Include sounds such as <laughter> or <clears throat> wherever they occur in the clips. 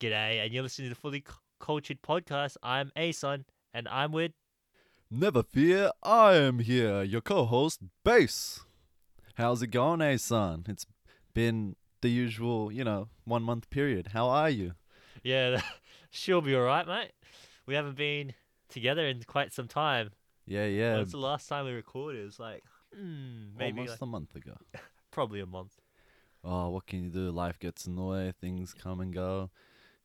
G'day, and you're listening to the Fully C- Cultured Podcast. I'm Ayson, and I'm with. Never fear, I am here, your co-host, Bace. How's it going, Ayson? It's been the usual, you know, one month period. How are you? Yeah, <laughs> she'll be alright, mate. We haven't been together in quite some time. Yeah, yeah. When's the last time we recorded? It was like, hmm, maybe almost like, a month ago. <laughs> probably a month. Oh, what can you do? Life gets in the way, things come and go,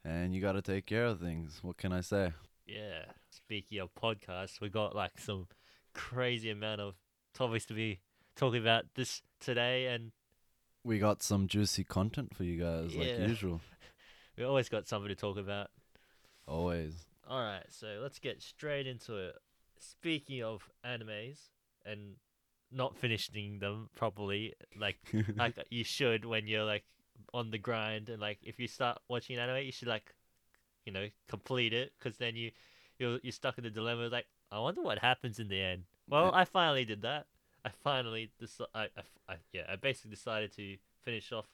and you got to take care of things. What can I say? Yeah. Speaking of podcasts, we got like some crazy amount of topics to be talking about this today, and We got some juicy content for you guys, like usual. <laughs> we always got something to talk about. Always. All right, so let's get straight into it. Speaking of animes and not finishing them properly, like <laughs> like you should when you're like on the grind, and like if you start watching anime, you should like, you know, complete it because then you you're you're stuck in the dilemma like I wonder what happens in the end. Well, I finally did that. I finally deci- I, I, I yeah I basically decided to finish off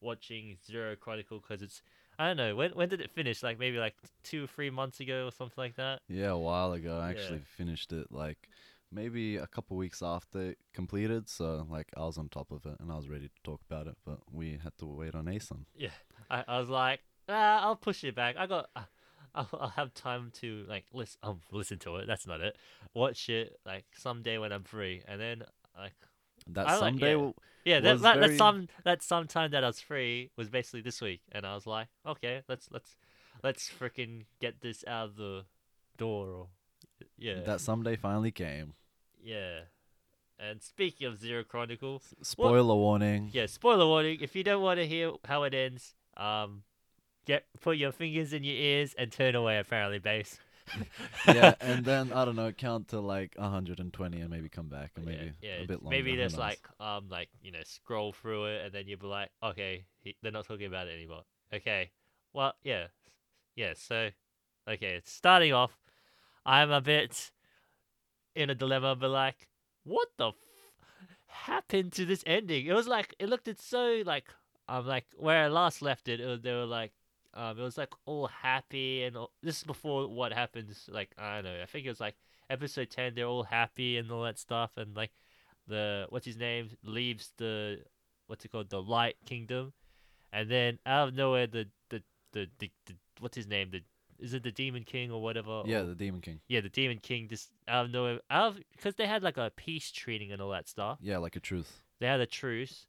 watching Zero Chronicle because it's I don't know when when did it finish like maybe like two or three months ago or something like that. Yeah, a while ago. I Yeah. actually finished it like maybe a couple weeks after it completed. So like I was on top of it and I was ready to talk about it, but we had to wait on Ayson. I, I was like, ah, I'll push it back. I got, uh, I'll, I'll have time to like listen, um, listen to it. That's not it. Watch it like someday when I'm free, and then like, That I like- someday, yeah. yeah, that that, that some that sometime that I was free was basically this week, and I was like, okay, let's let's let's freaking get this out of the door, or yeah, that someday finally came. Yeah. And speaking of Zero Chronicle, Spoiler warning. yeah, spoiler warning. If you don't want to hear how it ends, um, get put your fingers in your ears and turn away. Apparently, Bace. <laughs> yeah, <laughs> and then I don't know, count to like 120 and maybe come back, and maybe yeah, a bit longer. maybe there's like um like you know scroll through it and then you'll be like, okay, he, they're not talking about it anymore. Okay, well yeah, yeah. So okay, starting off, I'm a bit in a dilemma, but like, what the f- happened to this ending? It was like it looked it so like um like where I last left it, it was, they were like. Um, it was like all happy and all, this is before what happens. Like I don't know. I think it was like episode ten. They're all happy and all that stuff, and like the what's his name leaves the what's it called the Light Kingdom, and then out of nowhere the the the, the, the what's his name the is it the Demon King or whatever? yeah, or- the Demon King. yeah, the Demon King just out of nowhere out of because they had like a peace treating and all that stuff. Yeah, like a truth. They had a truce.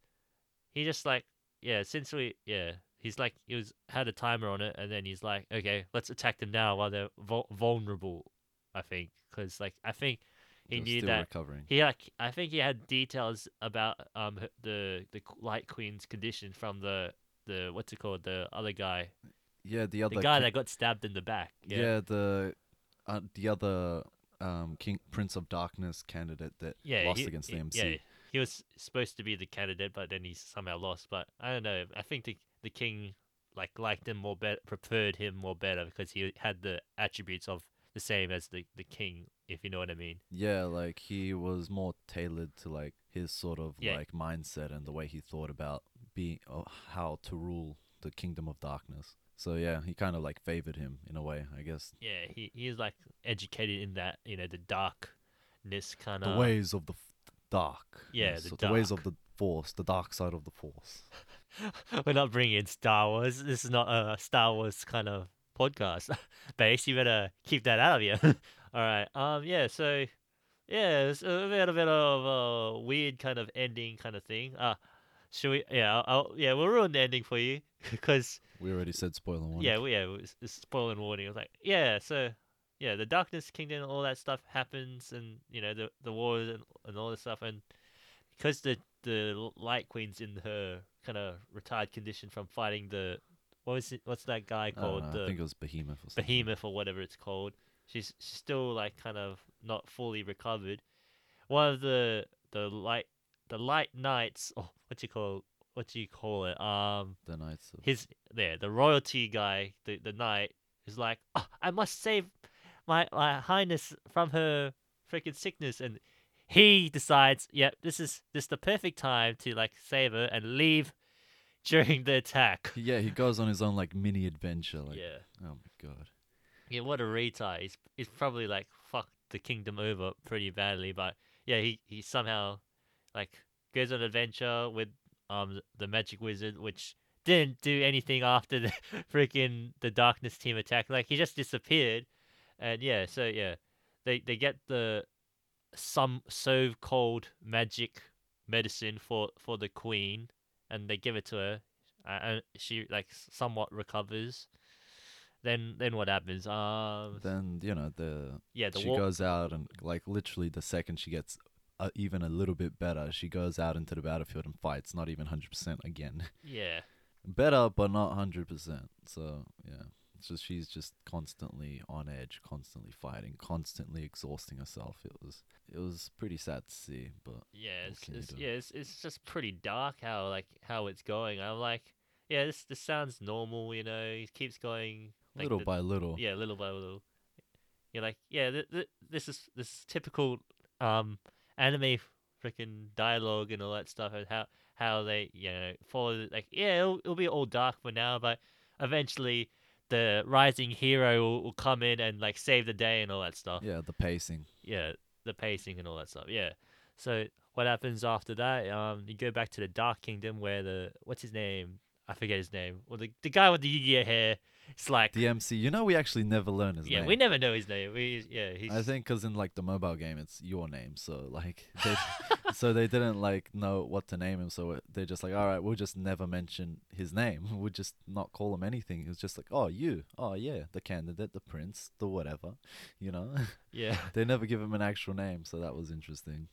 He just like yeah, since we yeah. He's like he was had a timer on it, and then he's like, "Okay, let's attack them now while they're vul- vulnerable." I think because like I think he They're knew still that recovering. he like I think he had details about um the the Light Queen's condition from the the what's it called the other guy Yeah, the other the guy king- that got stabbed in the back yeah. yeah the uh, the other um King Prince of Darkness candidate that yeah lost he, against he- the MC. yeah he was supposed to be the candidate but then he somehow lost but I don't know I think the the king like liked him more better preferred him more better because he had the attributes of the same as the the king if you know what I mean Yeah, like he was more tailored to like his sort of Yeah. like mindset and the way he thought about being uh, how to rule the kingdom of darkness. So yeah, he kind of like favored him in a way, I guess. yeah he he is like educated in that you know the darkness kind the of ways of the f- dark. Yeah, yes, the the ways of the force, the dark side of the force. <laughs> We're not bringing in Star Wars. This is not a Star Wars kind of podcast. <laughs> Bace, you better keep that out of you. <laughs> All right. Um. Yeah. So, yeah, it's a little bit of a weird kind of ending kind of thing. Uh, should we? Yeah. I'll, I'll, yeah. We'll ruin the ending for you <laughs> because We already said spoiler warning. yeah, we, yeah. It's, it's spoiler warning. I was like, yeah. So. Yeah, the Darkness Kingdom, all that stuff happens, and you know the the wars and, and all this stuff, and because the the Light Queen's in her kind of retired condition from fighting the what was it? What's that guy I, called? know, I the think it was Behemoth or something. Behemoth or whatever it's called. She's she's still like kind of not fully recovered. One of the the light the light knights. <laughs> Oh, what you call what do you call it? Um, The Knights of his there the royalty guy the the knight is like oh, I must save my my highness from her freaking sickness and he decides yep this is this is the perfect time to like save her and leave <laughs> during the attack. <laughs> Yeah, he goes on his own like mini adventure. Like, yeah. oh my god. Yeah, what a retard. He's, he's probably like fucked the kingdom over pretty badly, but yeah, he, he somehow like goes on an adventure with um the magic wizard, which didn't do anything after the <laughs> freaking the darkness team attack. Like he just disappeared, and yeah, so yeah, they they get the some so called magic medicine for for the queen, and they give it to her, and she like somewhat recovers. Then then what happens? Um, Then you know the yeah, the she war. goes out and like literally the second she gets uh, even a little bit better, she goes out into the battlefield and fights. Not even hundred percent again. <laughs> yeah, better, but not hundred percent. So yeah, So she's just constantly on edge, constantly fighting, constantly exhausting herself. It was it was pretty sad to see, but yeah, it's, it's yeah, it's, it's just pretty dark how like how it's going. I'm like, yeah, this this sounds normal, you know. He keeps going like little the- by little. yeah, little by little. You're like, yeah, th- th- this is this is typical um anime freaking dialogue and all that stuff, and how how they you know follow like yeah, it'll, it'll be all dark for now, but eventually the rising hero will, will come in and like save the day and all that stuff. Yeah, the pacing. Yeah, the pacing and all that stuff. Yeah. So what happens after that? Um, you go back to the Dark Kingdom where the what's his name? I forget his name. Well, the the guy with the Yu-Gi-Oh hair. It's like DMC. You know, we actually never learn his yeah, name. Yeah, we never know his name. We yeah, he's I think because in like the mobile game, it's your name, so like, they, <laughs> <laughs> so they didn't like know what to name him, so they're just like, all right, we'll just never mention his name. <laughs> We'll just not call him anything. It was just like, oh, you, oh yeah, the candidate, the prince, the whatever, you know. yeah. they never give him an actual name, so that was interesting.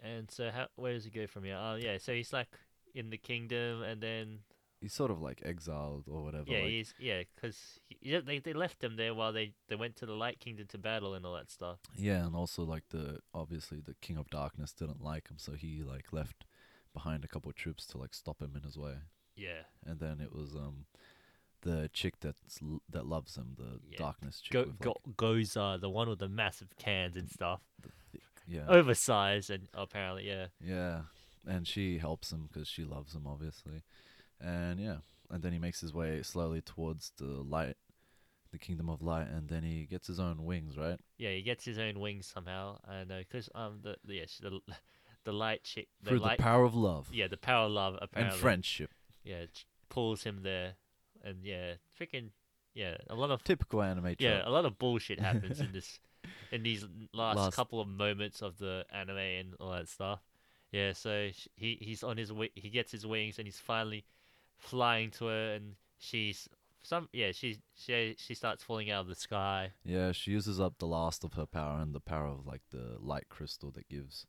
And so how where does he go from here? Oh yeah, so he's like in the kingdom, and then He's sort of like exiled or whatever. yeah, like, he's yeah, because yeah, they they left him there while they they went to the Light Kingdom to battle and all that stuff. yeah, and also like the obviously the King of Darkness didn't like him, so he like left behind a couple of troops to like stop him in his way. Yeah. and then it was um the chick that's l- that loves him, the Yeah. darkness chick. Go, with, go like, Goza, the one with the massive cans and stuff, thick- yeah, oversized and apparently yeah. yeah, and she helps him because she loves him, obviously, and yeah, and then he makes his way slowly towards the light, the kingdom of light, and then he gets his own wings, right? Yeah, he gets his own wings somehow. I know, cause um the yes the <laughs> the light chick the Through light the power of love yeah the power of love apparently. and friendship. yeah pulls him there, and yeah freaking yeah a lot of Typical anime yeah trope. a lot of bullshit happens in <laughs> this in these last, Last- couple of moments of the anime and all that stuff. Yeah, so he he's on his wi- he gets his wings and he's finally flying to her and she's some yeah she she she starts falling out of the sky. Yeah, she uses up the last of her power and the power of like the light crystal that gives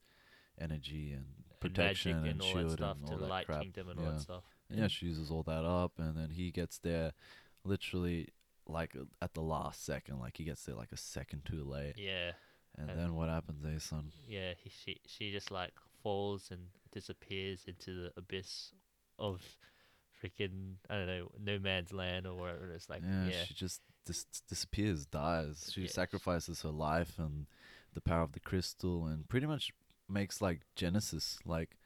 energy and and protection magic and, and all shield that stuff and to all the that Light crap. Kingdom and all yeah. that stuff. Yeah, she uses all that up, and then he gets there, literally like at the last second. Like he gets there like a second too late, Yeah, and and- then what happens, eh, son? yeah. He, she she just like falls and disappears into the abyss of freaking I don't know no man's land or whatever. It's like yeah, yeah she just dis- disappears, dies. She Yeah, sacrifices her life and the power of the crystal, and pretty much makes like Genesis, like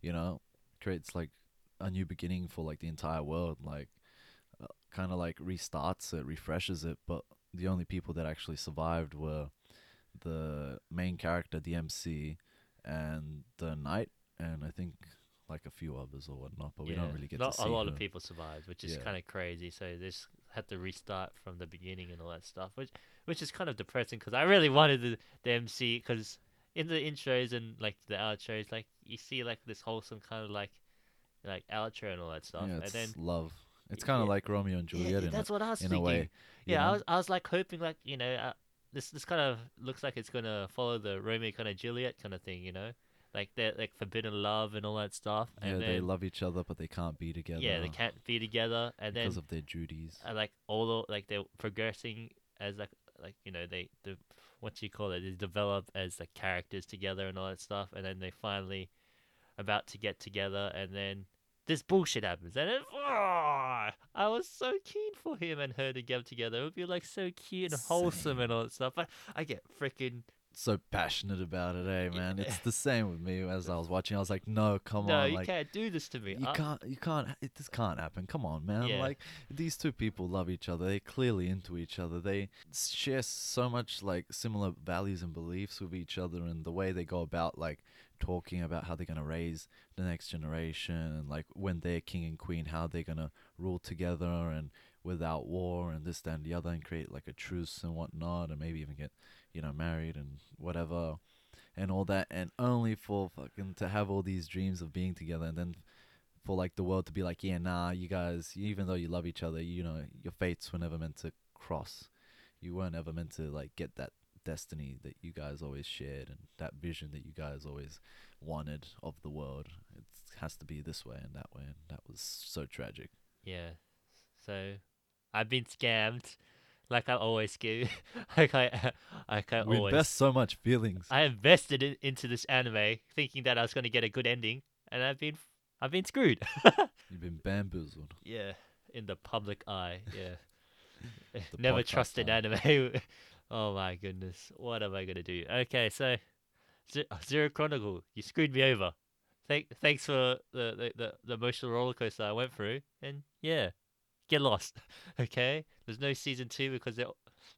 you know, creates like a new beginning for like the entire world, like uh, kind of like restarts it, refreshes it. But the only people that actually survived were the main character, the MC, and the knight, and I think like a few others or whatnot. But we don't really get not to see a lot of people survived, which is Yeah. kind of crazy. So they just had to restart from the beginning and all that stuff, which which is kind of depressing because I really wanted the, the MC because in the intros and like the outros, like you see like this wholesome kind of like like outro and all that stuff, Yeah, and it's then love. It's kind of yeah. like Romeo and yeah, Juliet in, that's what I was in thinking. a way. Yeah, I was I was like hoping like you know uh, this this kind of looks like it's gonna follow the Romeo kind of Juliet kind of thing, you know, like that like forbidden love and all that stuff, yeah, and they love each other, but they can't be together. yeah they can't be together, and then because of their duties. uh, like all the, like they're progressing as like like you know they the what do you call it they develop as like characters together and all that stuff and then they finally about to get together and then this bullshit happens and it, oh, I was so keen for him and her to get together it would be like so cute and wholesome Same. and all that stuff but I get freaking so passionate about it, eh, man? Yeah. It's the same with me as I was watching. I was like, no, come no, on, you like can't do this to me. you I- can't, you can't. It this can't happen. Come on, man. Yeah. Like these two people love each other. They're clearly into each other. They share so much like similar values and beliefs with each other, and the way they go about like talking about how they're gonna raise the next generation, and like when they're king and queen, how they're gonna rule together and without war and this, that, and the other, and create like a truce and whatnot, and maybe even get you know married and whatever and all that and only for fucking to have all these dreams of being together and then for like the world to be like yeah nah you guys even though you love each other you know your fates were never meant to cross. You weren't ever meant to like get that destiny that you guys always shared and that vision that you guys always wanted of the world. It has to be this way and that way and that was so tragic. Yeah. So I've been scammed, like I always do. <laughs> like I, like I we always. invest so much feelings I invested in, into this anime thinking that I was going to get a good ending, and I've been, I've been screwed. <laughs> you've been bamboozled yeah, in the public eye. Yeah. <laughs> Never trusted eye. anime. oh my goodness, what am I gonna do? Okay, so oh, Zero Chronicle, you screwed me over. Thank, thanks for the, the, the, the emotional roller coaster I went through, and yeah, get lost. <laughs> okay, there's no season two because there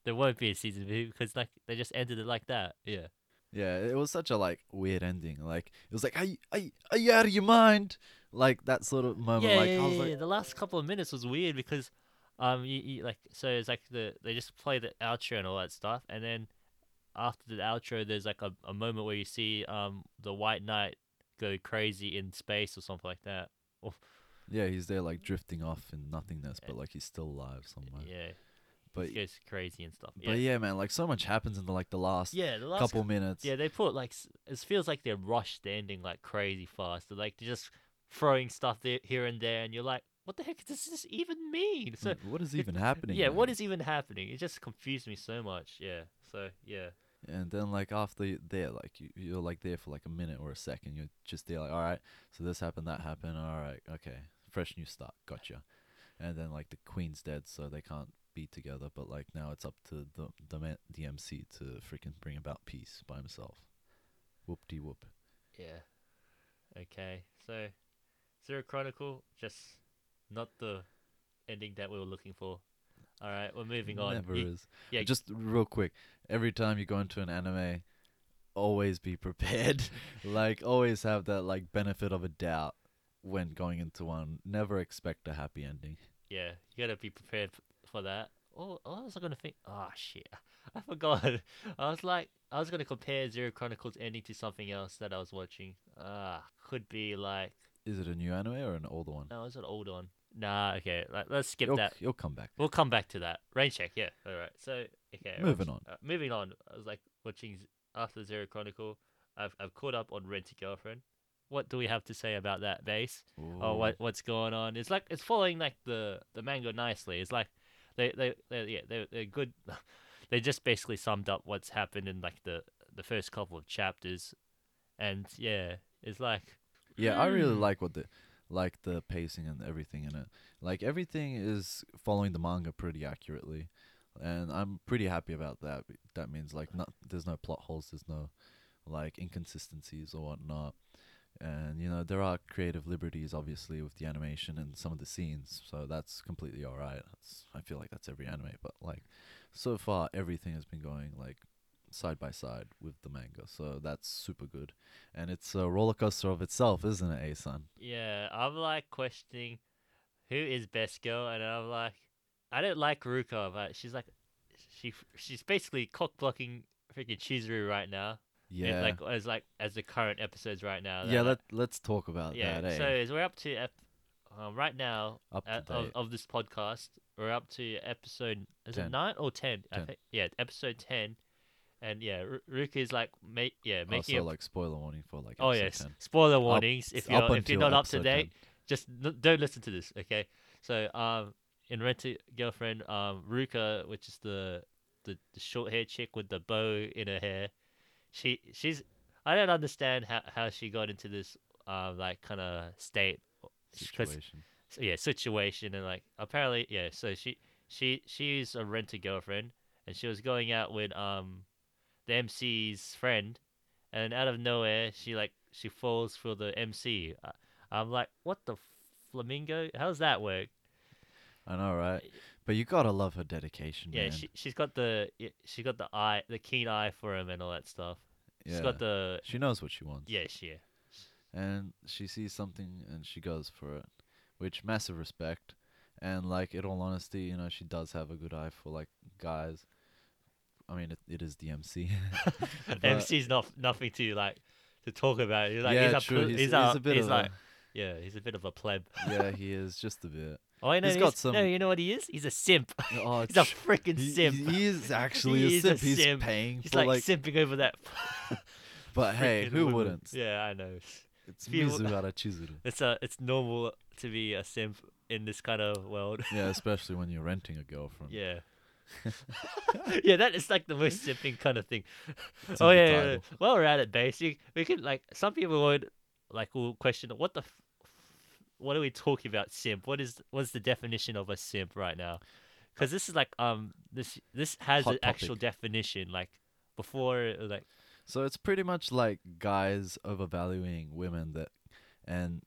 there won't be a season two because like they just ended it like that. Yeah, Yeah, it was such a like weird ending. Like it was like, are you, are you, are you out of your mind? Like that sort of moment. yeah, like yeah, I was yeah, like, yeah. The last couple of minutes was weird because, um, you, you like so it's like the they just play the outro and all that stuff, and then after the outro, there's like a, a moment where you see um the White Knight go crazy in space or something like that. <laughs> yeah, he's there like drifting off in nothingness, but like he's still alive somewhere. Yeah, But he goes crazy and stuff. But yeah, man, like so much happens in the like the last yeah. The last couple minutes. Yeah, they put like it feels like they're rushed the ending like crazy fast. They're like they're just throwing stuff there, here and there, and you're like, what the heck does this even mean? So Like, what is it- even happening? Yeah, what man? is even happening? It just confused me so much. Yeah. So yeah. And then like after y- there, like you, you're like there for like a minute or a second. You're just there, like, all right, so this happened, that happened. All right, okay, fresh new start, gotcha. And then like the queen's dead, so they can't be together. But like now it's up to the the the MC to freaking bring about peace by himself. Whoop de whoop. Yeah. Okay. So Zero Chronicle just not the ending that we were looking for. All right, we're moving on. Never Ye- is. yeah. Just real quick, every time you go into an anime, always be prepared. <laughs> like always have that like benefit of a doubt when going into one. Never expect a happy ending. yeah, you gotta be prepared for that. Oh, was I gonna think? Oh shit, <laughs> I forgot. <laughs> I was like, I was gonna compare Zero Chronicles ending to something else that I was watching. Ah, could be like, Is it a new anime or an older one? no, it's an old one. Nah, okay, like, let's skip You'll, that. you'll come back. We'll come back to that. Rain check, yeah. All right. So, okay. Moving on. Uh, moving on. I was like watching after Zero Chronicle. I've I've caught up on Rent a Girlfriend. What do we have to say about that Bace? Or what what's going on? It's like it's following like the the manga nicely. It's like they they they yeah they they're good. <laughs> they just basically summed up what's happened in like the the first couple of chapters, and yeah, it's like Yeah, I really Hmm. like what the like the pacing and everything in it. Like everything is following the manga pretty accurately, and I'm pretty happy about that. That means like not there's no plot holes, there's no like inconsistencies or whatnot. And you know there are creative liberties, obviously, with the animation and some of the scenes, so that's completely all right. That's, I feel like that's every anime, but like so far everything has been going like side by side with the manga, so that's super good and it's a roller coaster of itself, isn't it, Ayson? Yeah, I'm like questioning who is best girl, and I'm like, I don't like Ruka, but she's like, she she's basically cock blocking freaking Chizuru right now. Yeah, like as like as the current episodes right now. yeah. Let Let's talk about yeah. that. Eh? So as we're up to ep- um, right now Up uh, of of this podcast, we're up to episode is it nine or ten? I Ten. think yeah, episode ten. And yeah, R- Ruka is like make yeah oh, making so a like spoiler warning for like. Oh yes, 10. spoiler warnings. if you're if you're not up to date, just n- don't listen to this, okay? So um, in Rent a Girlfriend, um, Ruka, which is the the, the short hair chick with the bow in her hair, she she's I don't understand how how she got into this um like kind of state. Situation. so, yeah situation and like apparently yeah so she she she's a rent a girlfriend and she was going out with um the MC's friend, and out of nowhere she like she falls for the MC. Uh, I'm like, what the flamingo? How's that work? I know, right? But you gotta love her dedication, Yeah, man. she she's got the she got the eye, the keen eye for him and all that stuff. She's got the she knows what she wants. she yeah. and she sees something and she goes for it, which massive respect. And like, in all honesty, you know, she does have a good eye for like guys. I mean, it, it is the MC. <laughs> <laughs> But- MC's not nothing to like to talk about. He's like yeah, he's a true. pl- He's, he's, he's a, a bit he's of like a, yeah, he's a bit of a pleb. yeah, <laughs> he is just a bit. Oh, I know. He's He's got some- No, you know what he is? He's a simp. <laughs> Oh, <laughs> he's a freaking he, simp. he- is <laughs> actually He a is a simp. He's simp. paying He's for like, like, simping over that. but hey, who woman. wouldn't? Yeah, I know. It's People- Mizuhara Chizuru. It's a it's normal to be a simp in this kind of world. Yeah, especially when you're renting a girlfriend. Yeah. yeah, that is like the most simping kind of thing. It's oh yeah, yeah, yeah. While we're at it, basic, we could like some people would like will question what the, f- what are we talking about? Simp. What is what's the definition of a simp right now? Because this is like um this this has Hot an actual definition like before it was like So it's pretty much like guys overvaluing women that, and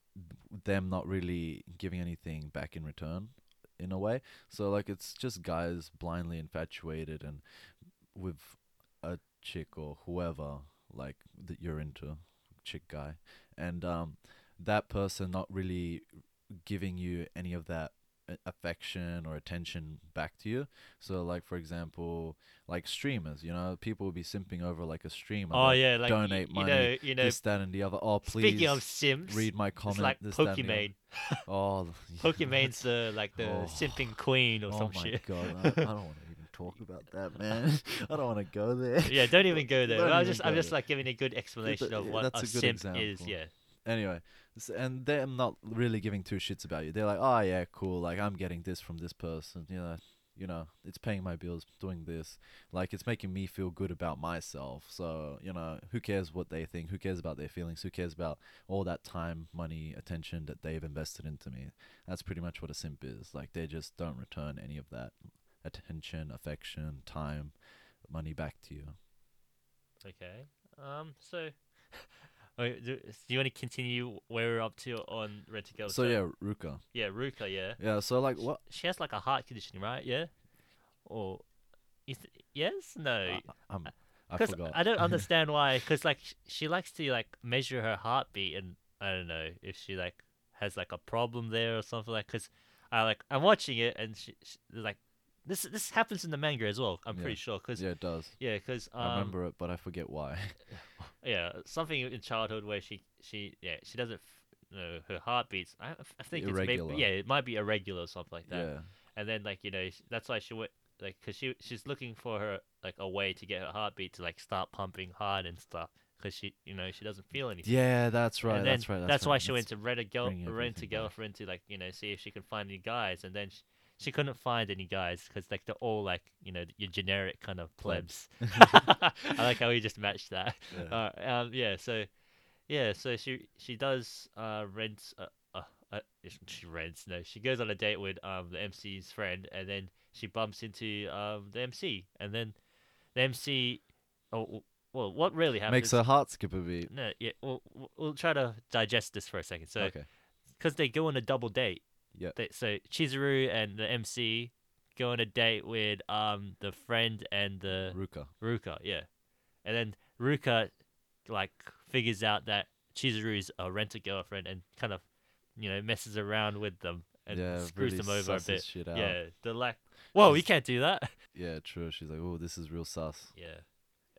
them not really giving anything back in return, in a way. So like it's just guys blindly infatuated and with a chick or whoever like that you're into, chick guy, and um that person not really giving you any of that uh, affection or attention back to you. So like for example, like streamers, you know, people will be simping over like a streamer. oh yeah like donate you money, know you know this, that, and the other. Oh, please speaking of Sims, read my comment. it's like this, that, and the other. <laughs> Oh, <laughs> Pokimane's the like the Oh. simping queen or oh some my shit god, I, I don't want to even talk about that, man. <laughs> I don't want to go there. yeah don't even go there I'm just I'm just like giving a good explanation of what that's a, a good simp is example. yeah Anyway, and they're not really giving two shits about you. They're like, oh yeah, cool. Like I'm getting this from this person. You know, you know, it's paying my bills, doing this. Like it's making me feel good about myself. So you know, who cares what they think? Who cares about their feelings? Who cares about all that time, money, attention that they've invested into me? That's pretty much what a simp is. Like they just don't return any of that attention, affection, time, money back to you. Okay. Um. So, Oh, Wait, do, do you want to continue where we're up to on Rent a Girl? So yeah, Ruka. Yeah, Ruka. Yeah. Yeah. So like what? She has like a heart condition, right? Yeah. Or, is it, yes? No. I, I'm, I uh, forgot. I don't <laughs> understand why. Because like sh- she likes to like measure her heartbeat, and I don't know if she like has like a problem there or something like. Because I like I'm watching it, and she, she like this this happens in the manga as well. I'm Yeah. pretty sure. Because yeah, it does. yeah, because um, I remember it, but I forget why. <laughs> yeah, something in childhood where she she yeah she doesn't f- know her heartbeats. I, I think it's maybe yeah it might be irregular or something like that. yeah. And then like you know that's why she went like because she she's looking for her like a way to get her heartbeat to like start pumping hard and stuff because she you know she doesn't feel anything. Yeah, that's right. that's right. That's, That's, right. why she went to rent a girl rent a everything back. girlfriend to like you know see if she can find any guys, and then. She, she couldn't find any guys because like they're all like you know your generic kind of plebs. <laughs> I like how we just matched that. Yeah. Uh, um, yeah, so yeah, so she she does uh rent uh, uh, uh she rents no she goes on a date with um the MC's friend and then she bumps into um the MC and then the MC oh well what really happens Makes her heart skip a beat. no yeah we'll, we'll- try to digest this for a second so okay. because they go on a double date Yep. they, so Chizuru and the MC go on a date with um the friend and the Ruka. Ruka, yeah. And then Ruka like figures out that Chizuru is a rent a girlfriend and kind of, you know, messes around with them and yeah, screws really them over a bit. Shit out. Yeah. They're like Whoa, you can't do that. <laughs> Yeah, true. She's like, oh, this is real sus. Yeah.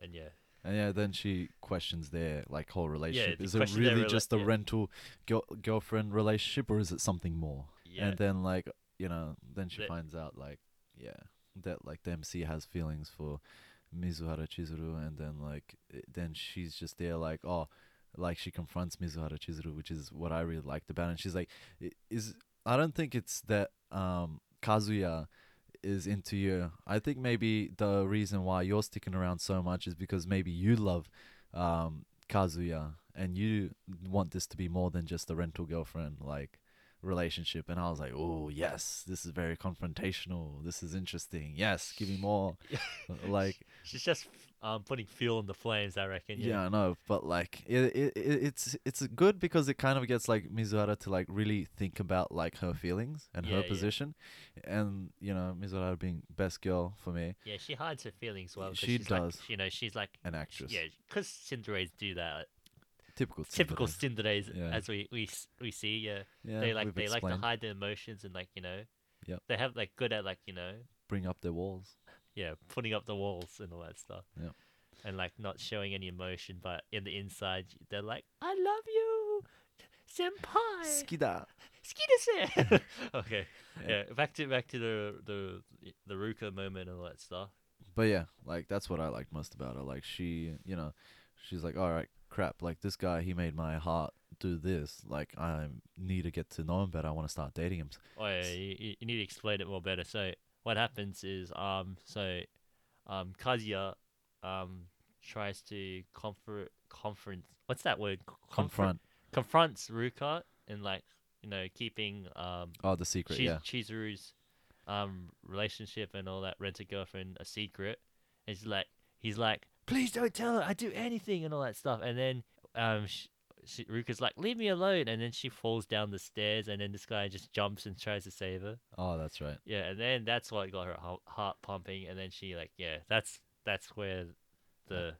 And yeah. And yeah, then she questions their like whole relationship. they is it really rela- just a yeah. rental girl- girlfriend relationship, or is it something more? Yeah. And then like you know, then she The- finds out like yeah that like the MC has feelings for Mizuhara Chizuru, and then like i- then she's just there like oh like she confronts Mizuhara Chizuru, which is what I really liked about it. And she's like, is I don't think it's that um Kazuya is into you. I think maybe the reason why you're sticking around so much is because maybe you love um Kazuya and you want this to be more than just a rental girlfriend. Like relationship, and I was like, oh yes, this is very confrontational. This is interesting. Yes, give me more. <laughs> Uh, like She's just um putting fuel in the flames. I reckon. yeah, Yeah. I know, but like it, it, it it's it's good because it kind of gets like Mizuhara to like really think about like her feelings and Yeah, her yeah. position, and you know Mizuhara being best girl for me, Yeah, she hides her feelings well She she's like- does. you know, she's like. an actress. Yeah, because tsundere's do that. Typical. Typical tsundere. Yeah. as we we we see. Yeah, Yeah, they like they like to hide their emotions and like you know. Yep. They have like good at like you know bring up their walls. yeah putting up the walls and all that stuff. Yeah, And like not showing any emotion, but in the inside they're like, "I love you, senpai." Skida. Skidase. <laughs> okay. Yeah. Yeah. Back to back to the the the Ruka moment and all that stuff. But yeah, like that's what I liked most about her. Like she, you know, she's like, all right, crap. Like this guy, he made my heart do this. Like I need to get to know him better. I want to start dating him. Oh yeah, you, you- need to explain it more better. So what happens is um so um Kazuya um tries to comfort confront what's that word C- comfort- Confront. confronts Ruka and like you know keeping um Oh, the secret. Chi- yeah. Chizuru's um relationship and all that rent a girlfriend a secret. And he's like he's like please don't tell her I do anything and all that stuff. And then um sh- she, Ruka's like leave me alone and then she falls down the stairs and then this guy just jumps and tries to save her. Oh, that's right. Yeah, and then that's what got her heart pumping and then she like yeah that's that's where the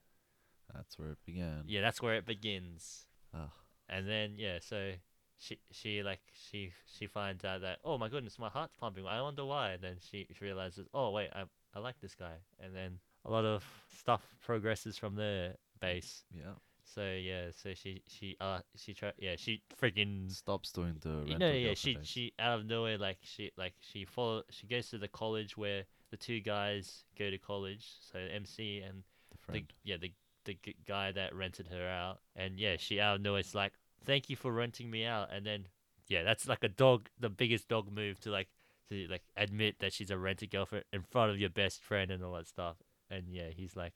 That's where it began. yeah that's where it begins. Ugh. And then yeah, so she she like she she finds out that oh my goodness, my heart's pumping. I wonder why. And then she, she realizes oh wait, I I like this guy. And then a lot of stuff progresses from there Bace. Yeah. So yeah, so she she uh she try yeah she freaking Stops doing the. you know yeah she she out of nowhere like she like she follow she goes to the college where the two guys go to college. So MC and the the yeah the the g- guy that rented her out, and yeah, she out of nowhere is like, "Thank you for renting me out," and then yeah, that's like a dog, the biggest dog move to like to like admit that she's a rented girlfriend in front of your best friend and all that stuff, and yeah, he's like,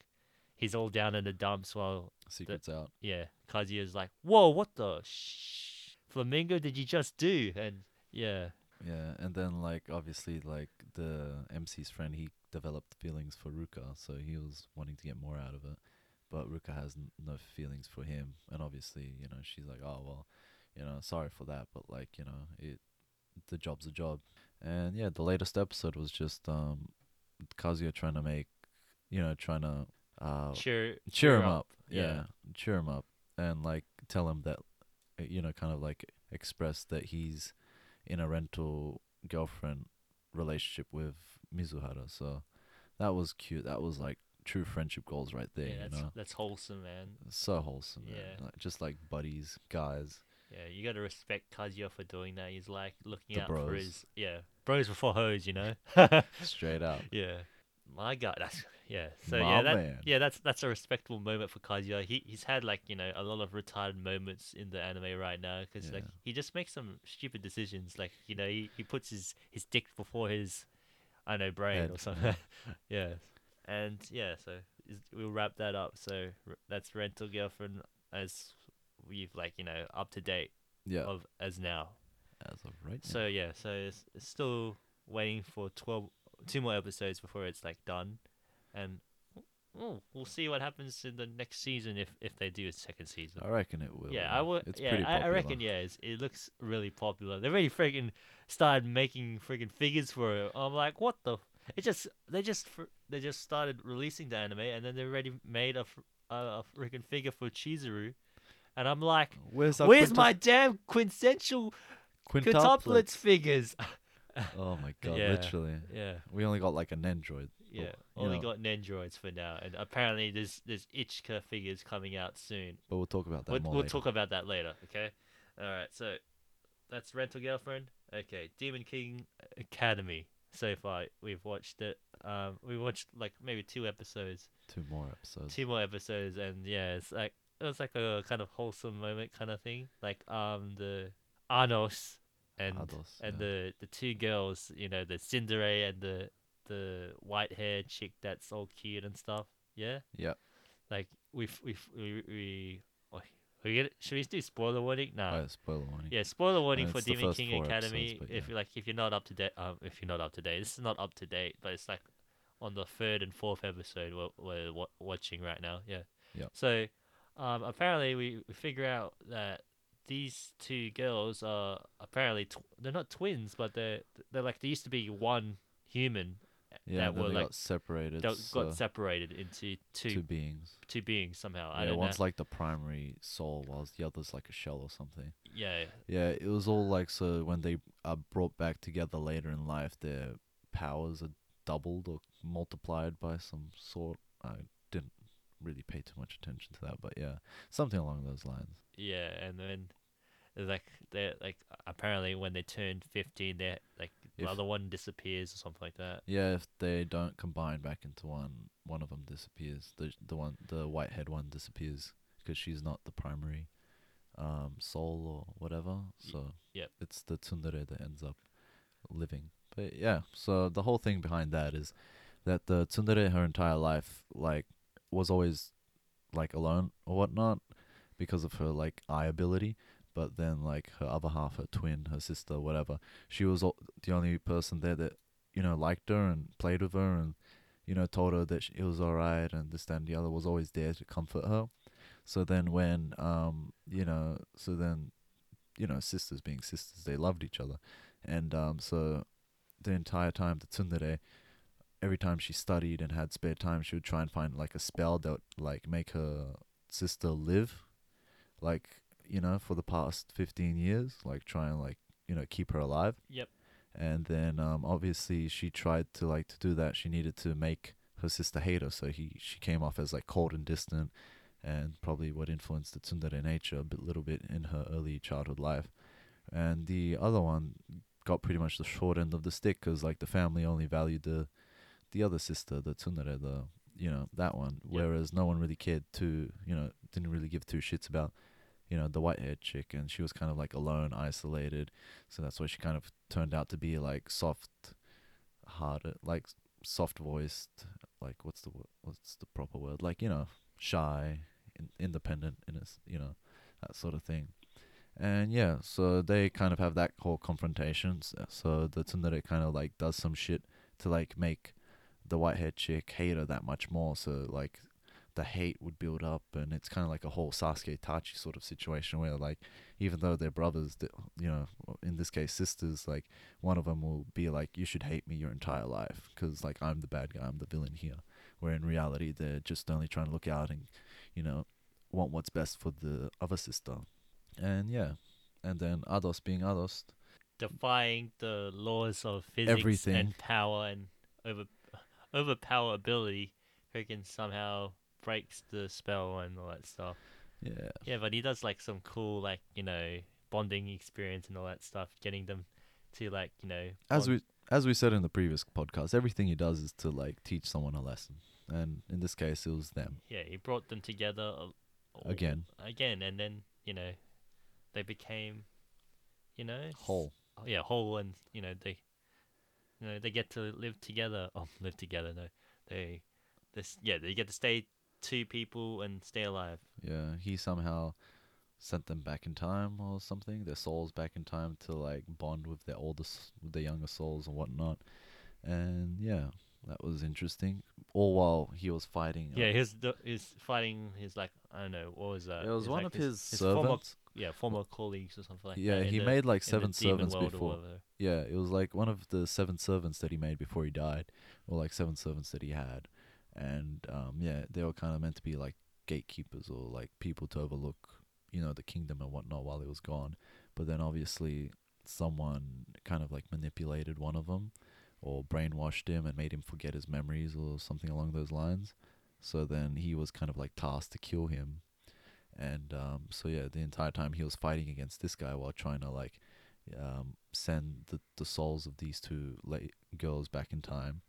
he's all down in the dumps while Secrets out. yeah, Kazuya's like, "Whoa, what the sh- flamingo did you just do?" And yeah, Yeah, and then like obviously like the MC's friend, he developed feelings for Ruka, so he was wanting to get more out of it. But Ruka has n- no feelings for him, and obviously, you know, she's like, oh well, you know, sorry for that, but like, you know, it, the job's a job. And yeah, the latest episode was just um, Kazuya trying to make, you know, trying to uh cheer cheer him up. Yeah. Yeah. cheer him up, and like tell him that, you know, kind of like express that he's in a rental girlfriend relationship with Mizuhara. So that was cute. That was like true friendship goals right there. yeah, you that's know, that's wholesome, man. so wholesome. man. Yeah. Like, just like buddies, guys. Yeah, you gotta respect Kazuya for doing that. He's like looking The out for bros. his yeah bros before hoes, you know. Straight up. <laughs> yeah, my God, <laughs> that's yeah. So My yeah, that man. yeah, that's that's a respectable moment for Kazuya. He he's had like you know a lot of retarded moments in the anime right now because like he just makes some stupid decisions. Like you know he, he puts his his dick before his I know brain Head, or something. <laughs> yeah, and yeah, so is- we'll wrap that up. So that's rental girlfriend as we've like you know up to date Yeah. of as now. As of right now. So yeah, so it's, it's still waiting for 12, two more episodes before it's like done, and oh, we'll see what happens in the next season if if they do a second season. I reckon it will. yeah. I would. It's yeah, pretty I, I reckon. Yeah, it's, it looks really popular. They already freaking started making freaking figures for it. I'm like, what the? It just they just they just started releasing the anime, and then they already made a a, a freaking figure for Chizuru, and I'm like, Where's where's quintus- my damn quintessential quintuplets figures? <laughs> <laughs> Oh my god, Yeah. literally. yeah. We only got like a Nendroid. Yeah, you only know. got Nendroids for now, and apparently there's there's Ichika figures coming out soon. But we'll talk about that We'll, more we'll later. talk about that later, okay? All right, so that's Rental Girlfriend. Okay, Demon King Academy. So far, we've watched it. Um, we watched like maybe two episodes, Two more episodes. two more episodes, and yeah, it's like it was like a kind of wholesome moment kind of thing. Like um the Anos and and yeah. the the two girls, you know, the tsundere and the the white haired chick that's all cute and stuff. Yeah, Yeah. like we we oh, We get, should we do spoiler warning? No. Oh, yeah, spoiler warning. Yeah, spoiler warning for Demon King Academy. episodes, if yeah. you like, if you're not up to date, um, if you're not up to date, this is not up to date, but it's like on the third and fourth episode we're, we're wa- watching right now. Yeah. Yep. So, um, apparently we, we figure out that these two girls are apparently tw- they're not twins, but they're they're like they used to be one human eh, Yeah, that were they like got separated. that so got separated into two beings. Two beings somehow. I yeah, don't one's know. like the primary soul, whilst the other's like a shell or something. yeah, Yeah, it was all like so when they are brought back together later in life, their powers are doubled or multiplied by some sort. I really pay too much attention to that, but yeah, something along those lines. Yeah, and then like they like apparently when they turn fifteen, they like the other one disappears or something like that. Yeah, if they don't combine back into one, one of them disappears. The the one the whitehead one disappears because she's not the primary um soul or whatever. So yep. it's the tsundere that ends up living. But yeah, so the whole thing behind that is that the tsundere her entire life like was always like alone or whatnot because of her like eye ability. But then like her other half, her twin, her sister, whatever, she was al- the only person there that you know liked her and played with her and you know told her that sh it was alright and this that, and the other was always there to comfort her. So then when um you know so then you know sisters being sisters they loved each other and um so the entire time the tsundere every time she studied and had spare time she would try and find like a spell that would like make her sister live like you know for the past 15 years like try and like you know keep her alive. Yep. and then um obviously she tried to like to do that. She needed to make her sister hate her. So he she came off as like cold and distant and probably what influenced the tsundere nature a bit, little bit in her early childhood life. And the other one got pretty much the short end of the stick because like the family only valued the the other sister the tsundere the you know that one. Whereas no one really cared to you know didn't really give two shits about you know the white haired chick. And she was kind of like alone isolated. So that's why she kind of turned out to be like soft hearted like soft voiced like what's the what's the proper word? Like you know shy in, independent in a you know that sort of thing. And yeah so they kind of have that whole confrontation so the tsundere kind of like does some shit to like make the white haired chick hate her that much more so like the hate would build up and it's kind of like a whole Sasuke Itachi sort of situation where like even though they're brothers th- you know in this case sisters like one of them will be like you should hate me your entire life cuz like I'm the bad guy I'm the villain here. Where in reality they're just only trying to look out and you know want what's best for the other sister. And yeah. And then Anos being Anos. Defying the laws of physics Everything. and power and over overpower ability, freaking somehow breaks the spell and all that stuff. yeah. Yeah, but he does like some cool like you know bonding experience and all that stuff, getting them to like you know as we as we said in the previous podcast everything he does is to like teach someone a lesson. And in this case it was them. Yeah he brought them together al- al- again. again and then you know they became you know whole. yeah whole and you know they you know they get to live together <laughs> oh live together no they this yeah they get to stay two people and stay alive Yeah, he somehow sent them back in time or something. Their souls back in time to like bond with their oldest, with their younger souls and whatnot. And yeah, that was interesting. All while he was fighting. yeah he's the, he's fighting his like i don't know what was that it was His, one like, of his, former servants. yeah former colleagues or something like yeah, that in he the- made like seven servants before. Yeah, it was like one of the seven servants that he made before he died, or like seven servants that he had, and um, yeah, they were kind of meant to be like gatekeepers or like people to overlook, you know, the kingdom and whatnot while he was gone. But then obviously someone kind of like manipulated one of them, or brainwashed him and made him forget his memories or something along those lines. So then he was kind of like tasked to kill him. And um, so yeah, the entire time he was fighting against this guy while trying to like um, send the, the souls of these two la- girls back in time.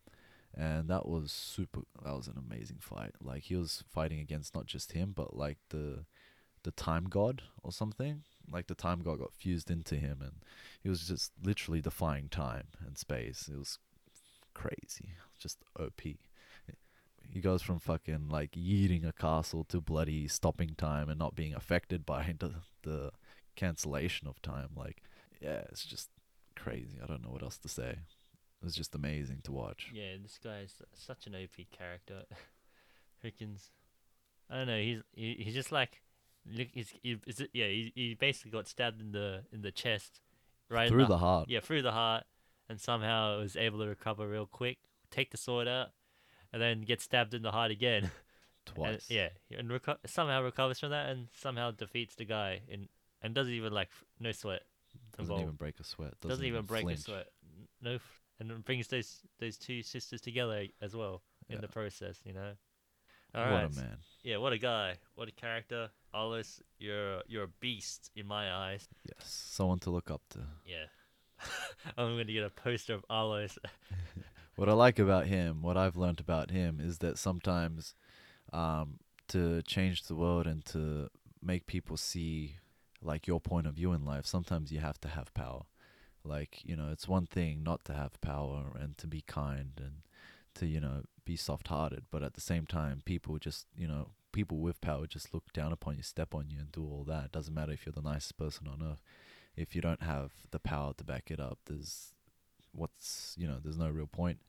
And that was super. That was an amazing fight. Like he was fighting against not just him, but like the the time god or something. Like the time god got fused into him, and he was just literally defying time and space. It was crazy, just OP. he goes from fucking like yeeting a castle to bloody stopping time and not being affected by <laughs> the, the cancellation of time. Like, yeah, it's just crazy. I don't know what else to say. It was just amazing to watch. Yeah, this guy is such an OP character. <laughs> Freakins, I don't know. He's he, he's just like, he's he, is it, yeah. He, he basically got stabbed in the in the chest, right Through the heart. yeah through the heart, and somehow was able to recover real quick, take the sword out, and then get stabbed in the heart again. <laughs> and, Twice. yeah, and reco- somehow recovers from that, and somehow defeats the guy, in and doesn't even like no sweat Doesn't involved. even break a sweat. Doesn't, doesn't, even break flinch. a sweat. No, and brings those those two sisters together as well in Yeah. the process. You know. What Alright, a man. Yeah, what a guy. What a character. Anos, you're you're a beast in my eyes. Yes. Someone to look up to. Yeah. <laughs> I'm gonna get a poster of Anos. <laughs> What I like about him, what I've learned about him, is that sometimes um, to change the world and to make people see like your point of view in life, sometimes you have to have power. Like, you know, it's one thing not to have power and to be kind and to, you know, be soft hearted, but at the same time, people just, you know, people with power just look down upon you, step on you, and do all that. It doesn't matter if you're the nicest person on earth. If you don't have the power to back it up, there's what's you know there's no real point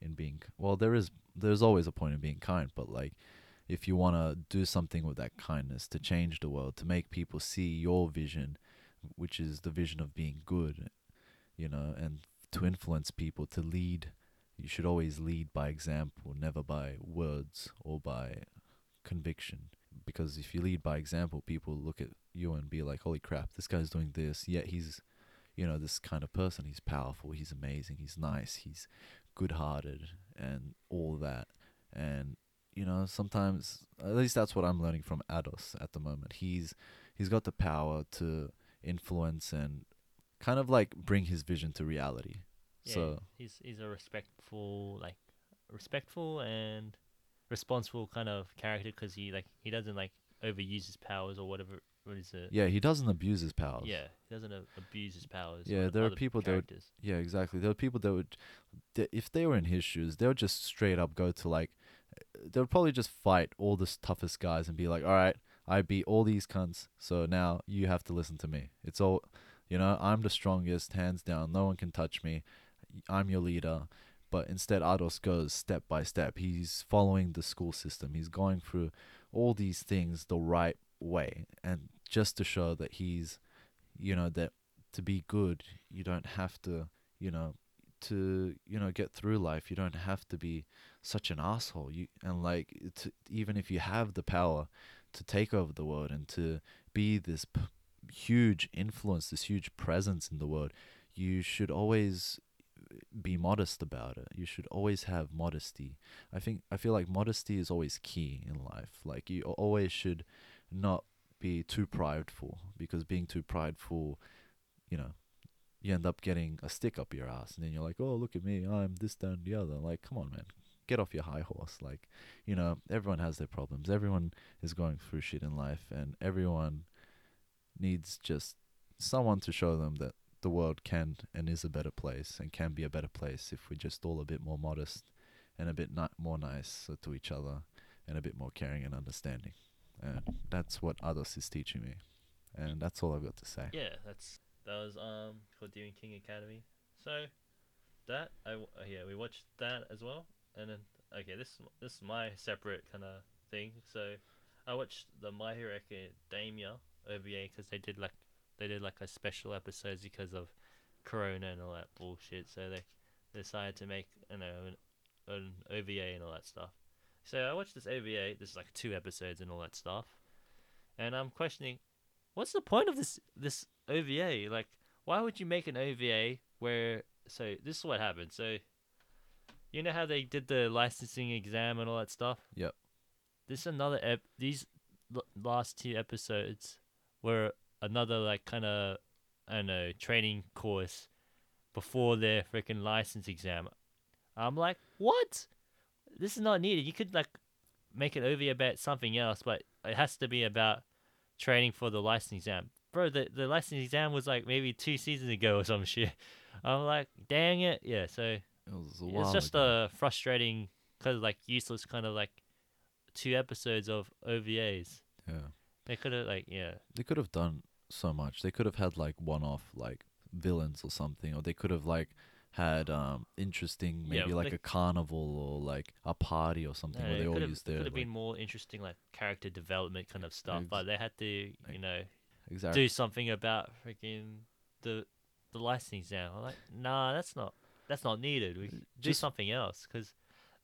in being well there is there's always a point in being kind but like if you want to do something with that kindness to change the world to make people see your vision which is the vision of being good you know and to influence people to lead you should always lead by example never by words or by conviction. Because if you lead by example people look at you and be like holy crap this guy's doing this. Yet he's you know this kind of person. He's powerful he's amazing he's nice he's good-hearted and all that. And you know sometimes at least that's what i'm learning from Anos at the moment. He's he's got the power to influence and kind of like bring his vision to reality Yeah, so he's he's a respectful, like respectful and responsible kind of character because he like he doesn't like overuse his powers or whatever. What is it? yeah he doesn't abuse his powers Yeah, he doesn't a- abuse his powers. Yeah, there are people that would- characters. Yeah, exactly. There are people that would, that if they were in his shoes, they would just straight up go to like, they would probably just fight all the toughest guys and be like, all right, I beat all these cunts, so now you have to listen to me. It's all, you know, I'm the strongest, hands down. No one can touch me. I'm your leader. But instead, Anos goes step by step. He's following the school system. He's going through all these things the right way, and just to show that he's, you know, that to be good, you don't have to, you know, to you know get through life. You don't have to be such an asshole. You and like to, even if you have the power to take over the world and to be this p- huge influence, this huge presence in the world, you should always be modest about it. You should always have modesty. I think I feel like modesty is always key in life. Like you always should not be too prideful because being too prideful, you know, you end up getting a stick up your ass and then you're like, "Oh, look at me. I'm this that and the other." Like, come on, man. Get off your high horse. Like, you know, everyone has their problems. Everyone is going through shit in life and everyone needs just someone to show them that the world can and is a better place and can be a better place if we're just all a bit more modest and a bit ni- more nice to each other and a bit more caring and understanding. And that's what others is teaching me. And that's all I've got to say. Yeah, that's that was um called Demon King Academy. So that I w- uh, yeah we watched that as well, and then okay this this is my separate kind of thing. So I watched the My Hero Academia OVA because they did like they did like a special episodes because of Corona and all that bullshit. So they decided to make you know an, an OVA and all that stuff. So I watched this OVA. There's like two episodes and all that stuff, and I'm questioning what's the point of this this OVA? Like, why would you make an OVA where? So this is what happened. So, you know how they did the licensing exam and all that stuff. Yep. This is another ep. These l- last two episodes were another like kind of I don't know training course before their freaking license exam. I'm like, what? This is not needed. You could like make an OVA about something else, but it has to be about training for the license exam. Bro, the, the license exam was like maybe two seasons ago or some <laughs> shit. I'm like, dang it. Yeah, so It it's just ago. a frustrating kind of like useless, kind of like two episodes of OVAs. Yeah. They could have like yeah, They could have done so much. They could have had like one-off like villains or something, or they could have like had um interesting Yeah, maybe like a carnival or like a party or something no, where they all have their could have like, been more interesting like character development kind of stuff, Ex- but they had to you know exactly. do something about freaking the the licensing now. I'm like, nah, that's not that's not needed. We do something else because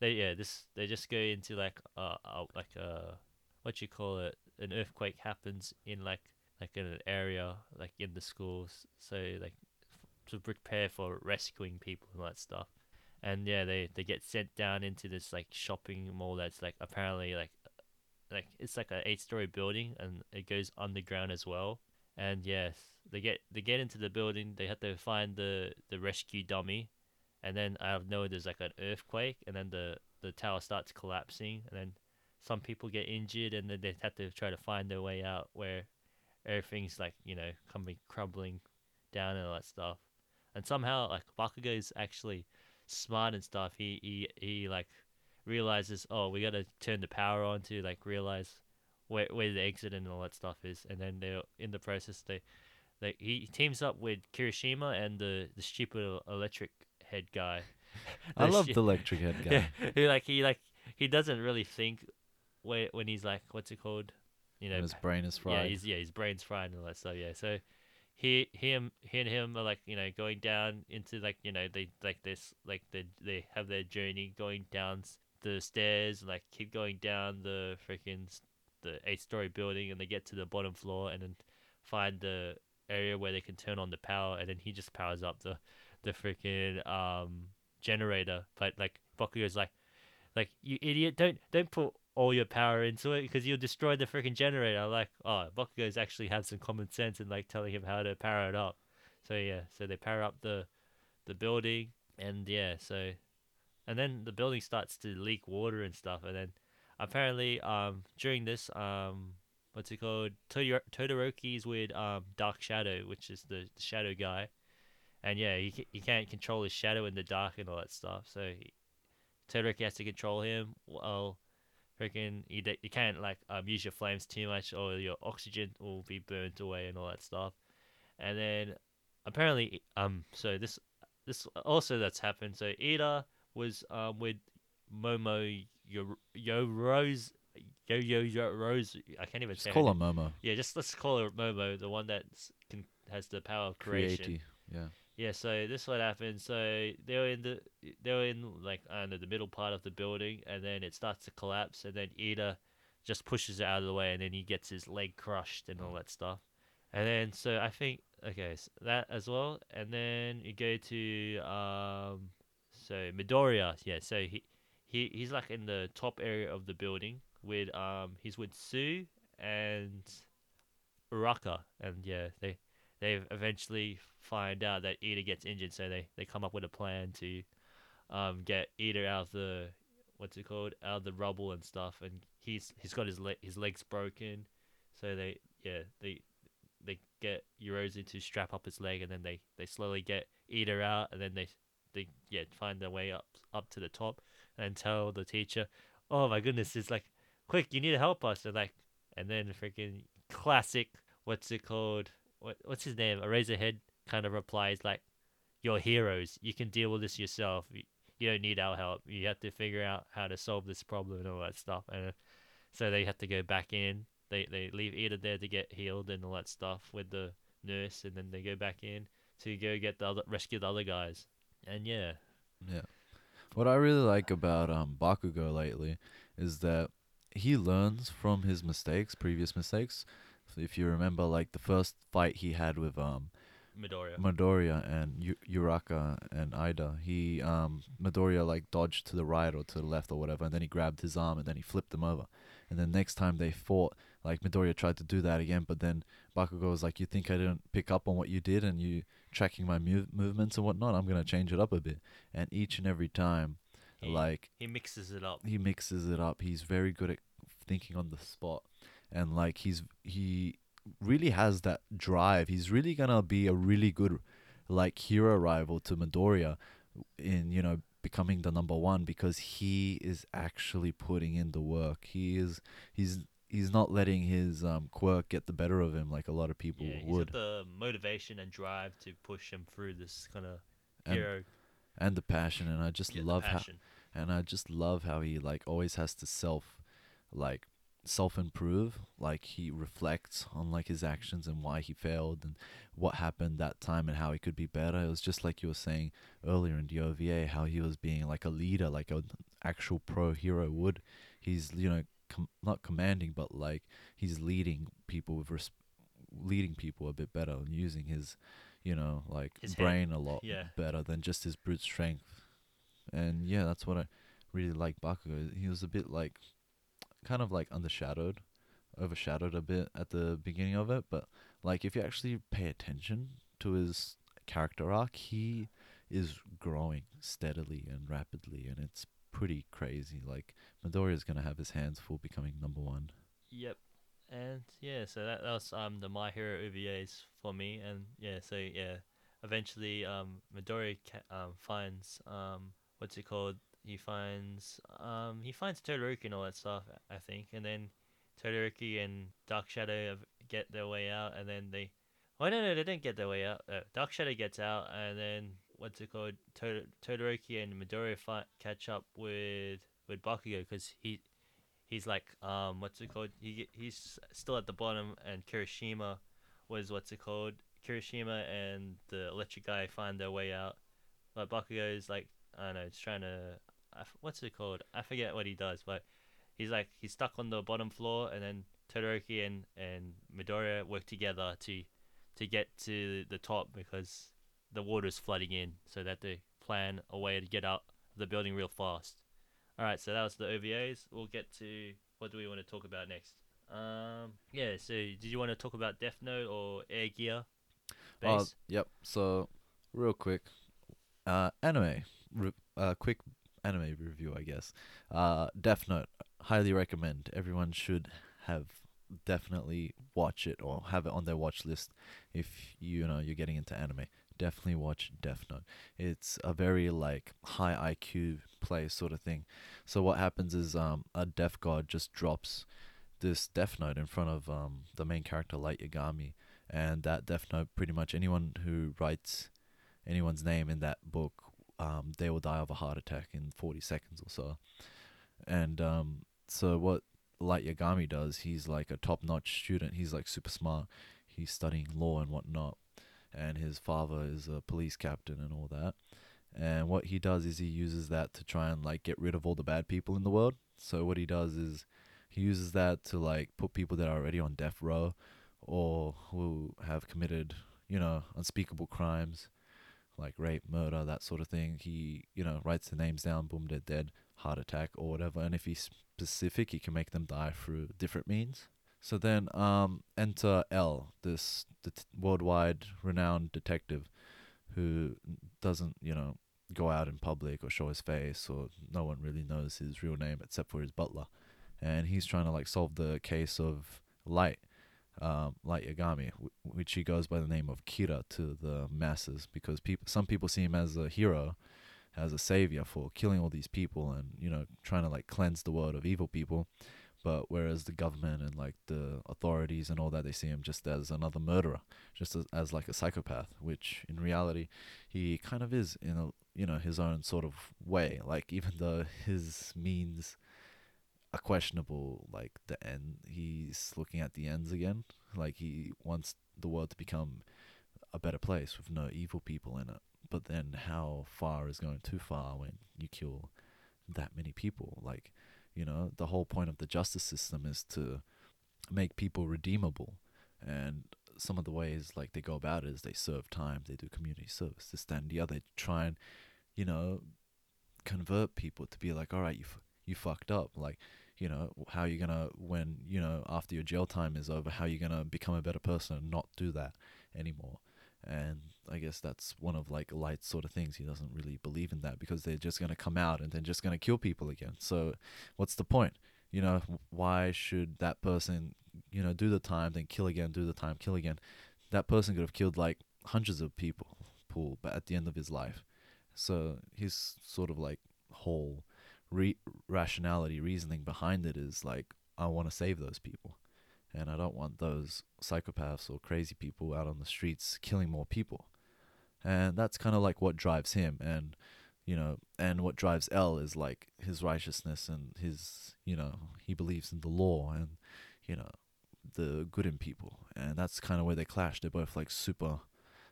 they yeah this they just go into like uh, uh like uh what you call it an earthquake happens in like like in an area like in the schools so like f- to prepare for rescuing people and that stuff. And yeah they they get sent down into this like shopping mall that's like apparently like like it's like an eight story building and it goes underground as well. And yes they get they get into the building they have to find the the rescue dummy. And then out of nowhere there's like an earthquake and then the the tower starts collapsing and then some people get injured and then they have to try to find their way out where everything's like you know coming crumbling down and all that stuff. And somehow like Bakugo is actually smart and stuff. He he, he like realizes oh we gotta turn the power on to like realize where where the exit and all that stuff is. And then they're in the process they they he teams up with Kirishima and the the stupid electric head guy. <laughs> <laughs> I love the electric head <laughs> guy. yeah, he like he like he doesn't really think when when he's like what's it called, you know? and his brain is yeah, fried. he's yeah his brain's fried and all that stuff. Yeah, so he him he and him are like you know going down into like you know they like this like they they have their journey going down the stairs like keep going down the freaking the eight story building and they get to the bottom floor and then find the area where they can turn on the power and then he just powers up the the freaking um generator but like Bakugo's like like you idiot don't don't put all your power into it because you'll destroy the freaking generator like oh Bakugo's actually have some common sense and like telling him how to power it up. So yeah so they power up the the building and yeah so and then the building starts to leak water and stuff and then apparently um during this um what's it called? Todor- Todoroki's with um Dark Shadow which is the, the shadow guy. And yeah he, he can't control his shadow in the dark and all that stuff so he, Todoroki has to control him well freaking you, d- you can't like um use your flames too much or your oxygen will be burnt away and all that stuff and then apparently um so this this also that's happened so Iida was um with Momo Yo Yo Rose Yo Yo Yo Rose I can't even Just say her call him Momo. yeah just let's call her Momo the one that can has the power of creation Creati. Yeah. Yeah, so this is what happened. So they were in the they were in like know the middle part of the building, and then it starts to collapse, and then Iida just pushes it out of the way, and then he gets his leg crushed and all that stuff. And then so I think okay, so that as well, and then you go to um so Midoriya, yeah. So he he he's like in the top area of the building with um he's with Tsu and Uraka, and yeah they they eventually find out that Iida gets injured, so they, they come up with a plan to um get Iida out of the what's it called out of the rubble and stuff, and he's he's got his le- his legs broken, so they yeah they they get Eurozine to strap up his leg, and then they, they slowly get Iida out, and then they they yeah find their way up up to the top, and tell the teacher, oh my goodness, it's like quick, you need to help us, and like and then freaking classic what's it called what what's his name? A Eraserhead kind of replies like, "You're heroes. You can deal with this yourself. You, you don't need our help. You have to figure out how to solve this problem and all that stuff." And uh, so they have to go back in. They they leave Iida there to get healed and all that stuff with the nurse, and then they go back in to go get the other rescue the other guys. And yeah, Yeah. What I really like about um Bakugo lately is that he learns from his mistakes, previous mistakes. If you remember, like the first fight he had with um Midoriya. Midoriya and U- Uraka and Iida, he um Midoriya like dodged to the right or to the left or whatever, and then he grabbed his arm and then he flipped him over. And then next time they fought, like Midoriya tried to do that again, but then Bakugo was like, "You think I didn't pick up on what you did, and you tracking my move- movements and whatnot? I'm gonna change it up a bit." And each and every time, He, like he mixes it up. he mixes it up. He's very good at thinking on the spot, and like he's he really has that drive. He's really gonna be a really good like hero rival to Midoriya in you know becoming the number one because he is actually putting in the work. He is he's he's not letting his um, quirk get the better of him like a lot of people yeah, he's would. got the motivation and drive to push him through this kind of And- hero. and the passion and I just yeah, love how and I just love how he like always has to self like self improve like he reflects on like his actions and why he failed and what happened that time and how he could be better it was just like you were saying earlier in the OVA how he was being like a leader like an actual pro hero would he's you know com- not commanding but like he's leading people with res- leading people a bit better and using his you know like His head. brain a lot Yeah. better than just his brute strength and yeah that's what I really like Bakugo. He was a bit like kind of like undershadowed, overshadowed a bit at the beginning of it, but like if you actually pay attention to his character arc, he is growing steadily and rapidly and it's pretty crazy. Like Midoriya is gonna have his hands full becoming number one. Yep. And yeah, so that, that was um the My Hero OVAs for me, and yeah, so yeah, eventually um Midori ca- um finds um what's it called? He finds um he finds Todoroki and all that stuff, I think, and then Todoroki and Dark Shadow get their way out, and then they, oh no no they didn't get their way out. Uh, Dark Shadow gets out, and then what's it called? Tod- Todoroki and Midori fight catch up with with Bakugo because he he's like um what's it called he he's still at the bottom and Kirishima was what's it called Kirishima and the electric guy find their way out but Bakugo is like I don't know he's trying to what's it called I forget what he does but he's like he's stuck on the bottom floor and then Todoroki and and Midoriya work together to to get to the top because the water's flooding in so that they plan a way to get out of the building real fast all right, so that was the OVAs. We'll get to what do we want to talk about next? Um, yeah. So, did you want to talk about Death Note or Air Gear? Uh, yep. So, real quick, uh, anime, re- uh, quick anime review, I guess. Uh, Death Note, highly recommend. Everyone should have definitely watch it or have it on their watch list if you know you're getting into anime. Definitely watch Death Note. It's a very like high IQ play sort of thing. So what happens is um a death god just drops this Death Note in front of um the main character Light Yagami and that Death Note pretty much anyone who writes anyone's name in that book um they will die of a heart attack in 40 seconds or so. And um so what Light Yagami does, he's like a top-notch student. He's like super smart. He's studying law and whatnot and his father is a police captain and all that. And what he does is he uses that to try and like get rid of all the bad people in the world. So what he does is he uses that to like put people that are already on death row or who have committed, you know, unspeakable crimes like rape, murder, that sort of thing. He, you know, writes the names down, boom, they're dead, heart attack or whatever. And if he's specific, he can make them die through different means. So then, um, enter L, this det- worldwide renowned detective who doesn't, you know, go out in public or show his face, or no one really knows his real name except for his butler. And he's trying to like solve the case of Light, um, Light Yagami, wh- which he goes by the name of Kira to the masses because people, some people see him as a hero, as a savior for killing all these people and you know trying to like cleanse the world of evil people. But whereas the government and like the authorities and all that they see him just as another murderer just as, as like a psychopath which in reality he kind of is in a you know his own sort of way. Like even though his means are questionable like the end he's looking at the ends again. Like he wants the world to become a better place with no evil people in it. But then how far is going too far when you kill that many people? Like you know the whole point of the justice system is to make people redeemable. And some of the ways like they go about it is they serve time they do community service this that and the other. Try and you know convert people to be like all right you f- you fucked up. Like you know how you're gonna when you know after your jail time is over how you're gonna become a better person and not do that anymore and I guess that's one of like light sort of things. He doesn't really believe in that because they're just gonna come out and they're just gonna kill people again. So, what's the point? You know, why should that person, you know, do the time, then kill again, do the time, kill again? That person could have killed like hundreds of people, but at the end of his life, So his sort of like whole re- rationality, reasoning behind it is like, I want to save those people. And I don't want those psychopaths or crazy people out on the streets killing more people. And that's kind of like what drives him. And, you know, and what drives L is like his righteousness and his, you know, he believes in the law and, you know, the good in people. And that's kind of where they clash. They're both like super,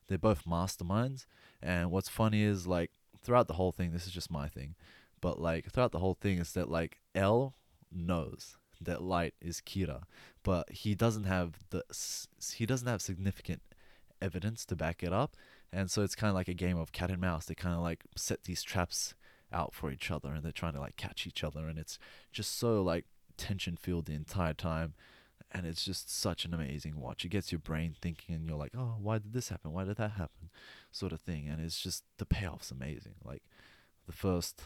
they're both masterminds. And what's funny is like throughout the whole thing, this is just my thing, but like throughout the whole thing is that like L knows that light is Kira, but he doesn't have the he doesn't have significant evidence to back it up, and so it's kind of like a game of cat and mouse. They kind of like set these traps out for each other, and they're trying to like catch each other, and it's just so like tension filled the entire time. And it's just such an amazing watch. It gets your brain thinking, and you're like, "Oh, why did this happen? Why did that happen?" Sort of thing. And it's just the payoff's amazing. Like the first,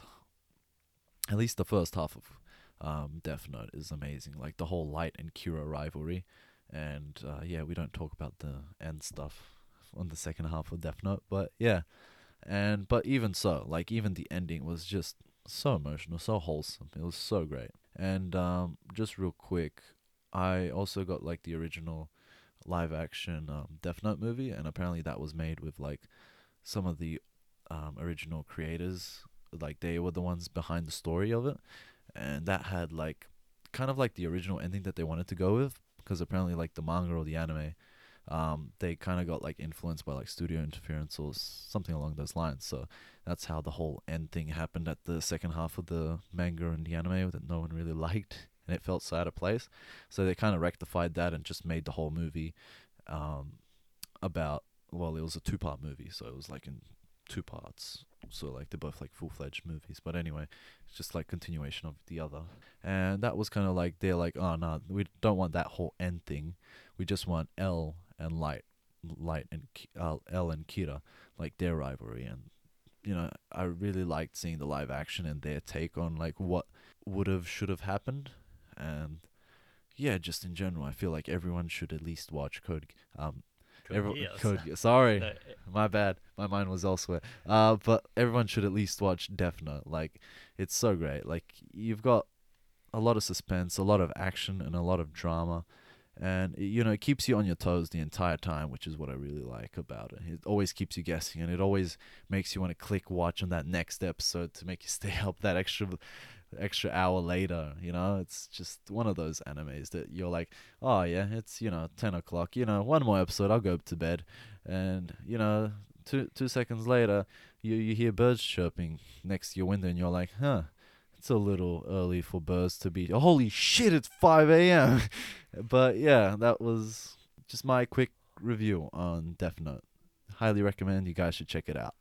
at least the first half of um, Death Note is amazing. Like the whole Light and Kira rivalry, and uh, yeah, we don't talk about the end stuff on the second half of Death Note, but yeah, and but even so, like even the ending was just so emotional, so wholesome. It was so great. And um, just real quick, I also got like the original live action um, Death Note movie, and apparently that was made with like some of the um, original creators. Like they were the ones behind the story of it, and that had like kind of like the original ending that they wanted to go with because apparently like the manga or the anime um, they kind of got like influenced by like studio interference or something along those lines. So that's how the whole end thing happened at the second half of the manga and the anime that no one really <laughs> liked and it felt so out of place. So they kind of rectified that and just made the whole movie um, about well it was a two part movie. So it was like in two parts so like they're both like full-fledged movies but anyway it's just like continuation of the other. And that was kind of like they're like oh no we don't want that whole end thing. We just want l and light light and uh, l and kira like their rivalry. And you know i really liked seeing the live action and their take on like what would have should have happened. And yeah just in general i feel like everyone should at least watch code um everyone, <laughs> code <laughs> sorry No, my bad. My mind was elsewhere. Uh, but everyone should at least watch Death Note. Like, it's so great. Like, you've got a lot of suspense, a lot of action, and a lot of drama. And, you know, it keeps you on your toes the entire time, which is what I really like about it. It always keeps you guessing, and it always makes you want to click watch on that next episode to make you stay <laughs> up that extra extra hour later you know it's just one of those animes that you're like oh yeah it's you know 10 o'clock you know one more episode i'll go to bed and you know two two seconds later you you hear birds chirping next to your window and you're like huh it's a little early for birds to be holy shit it's 5 a.m <laughs> but yeah that was just my quick review on death note highly recommend you guys should check it out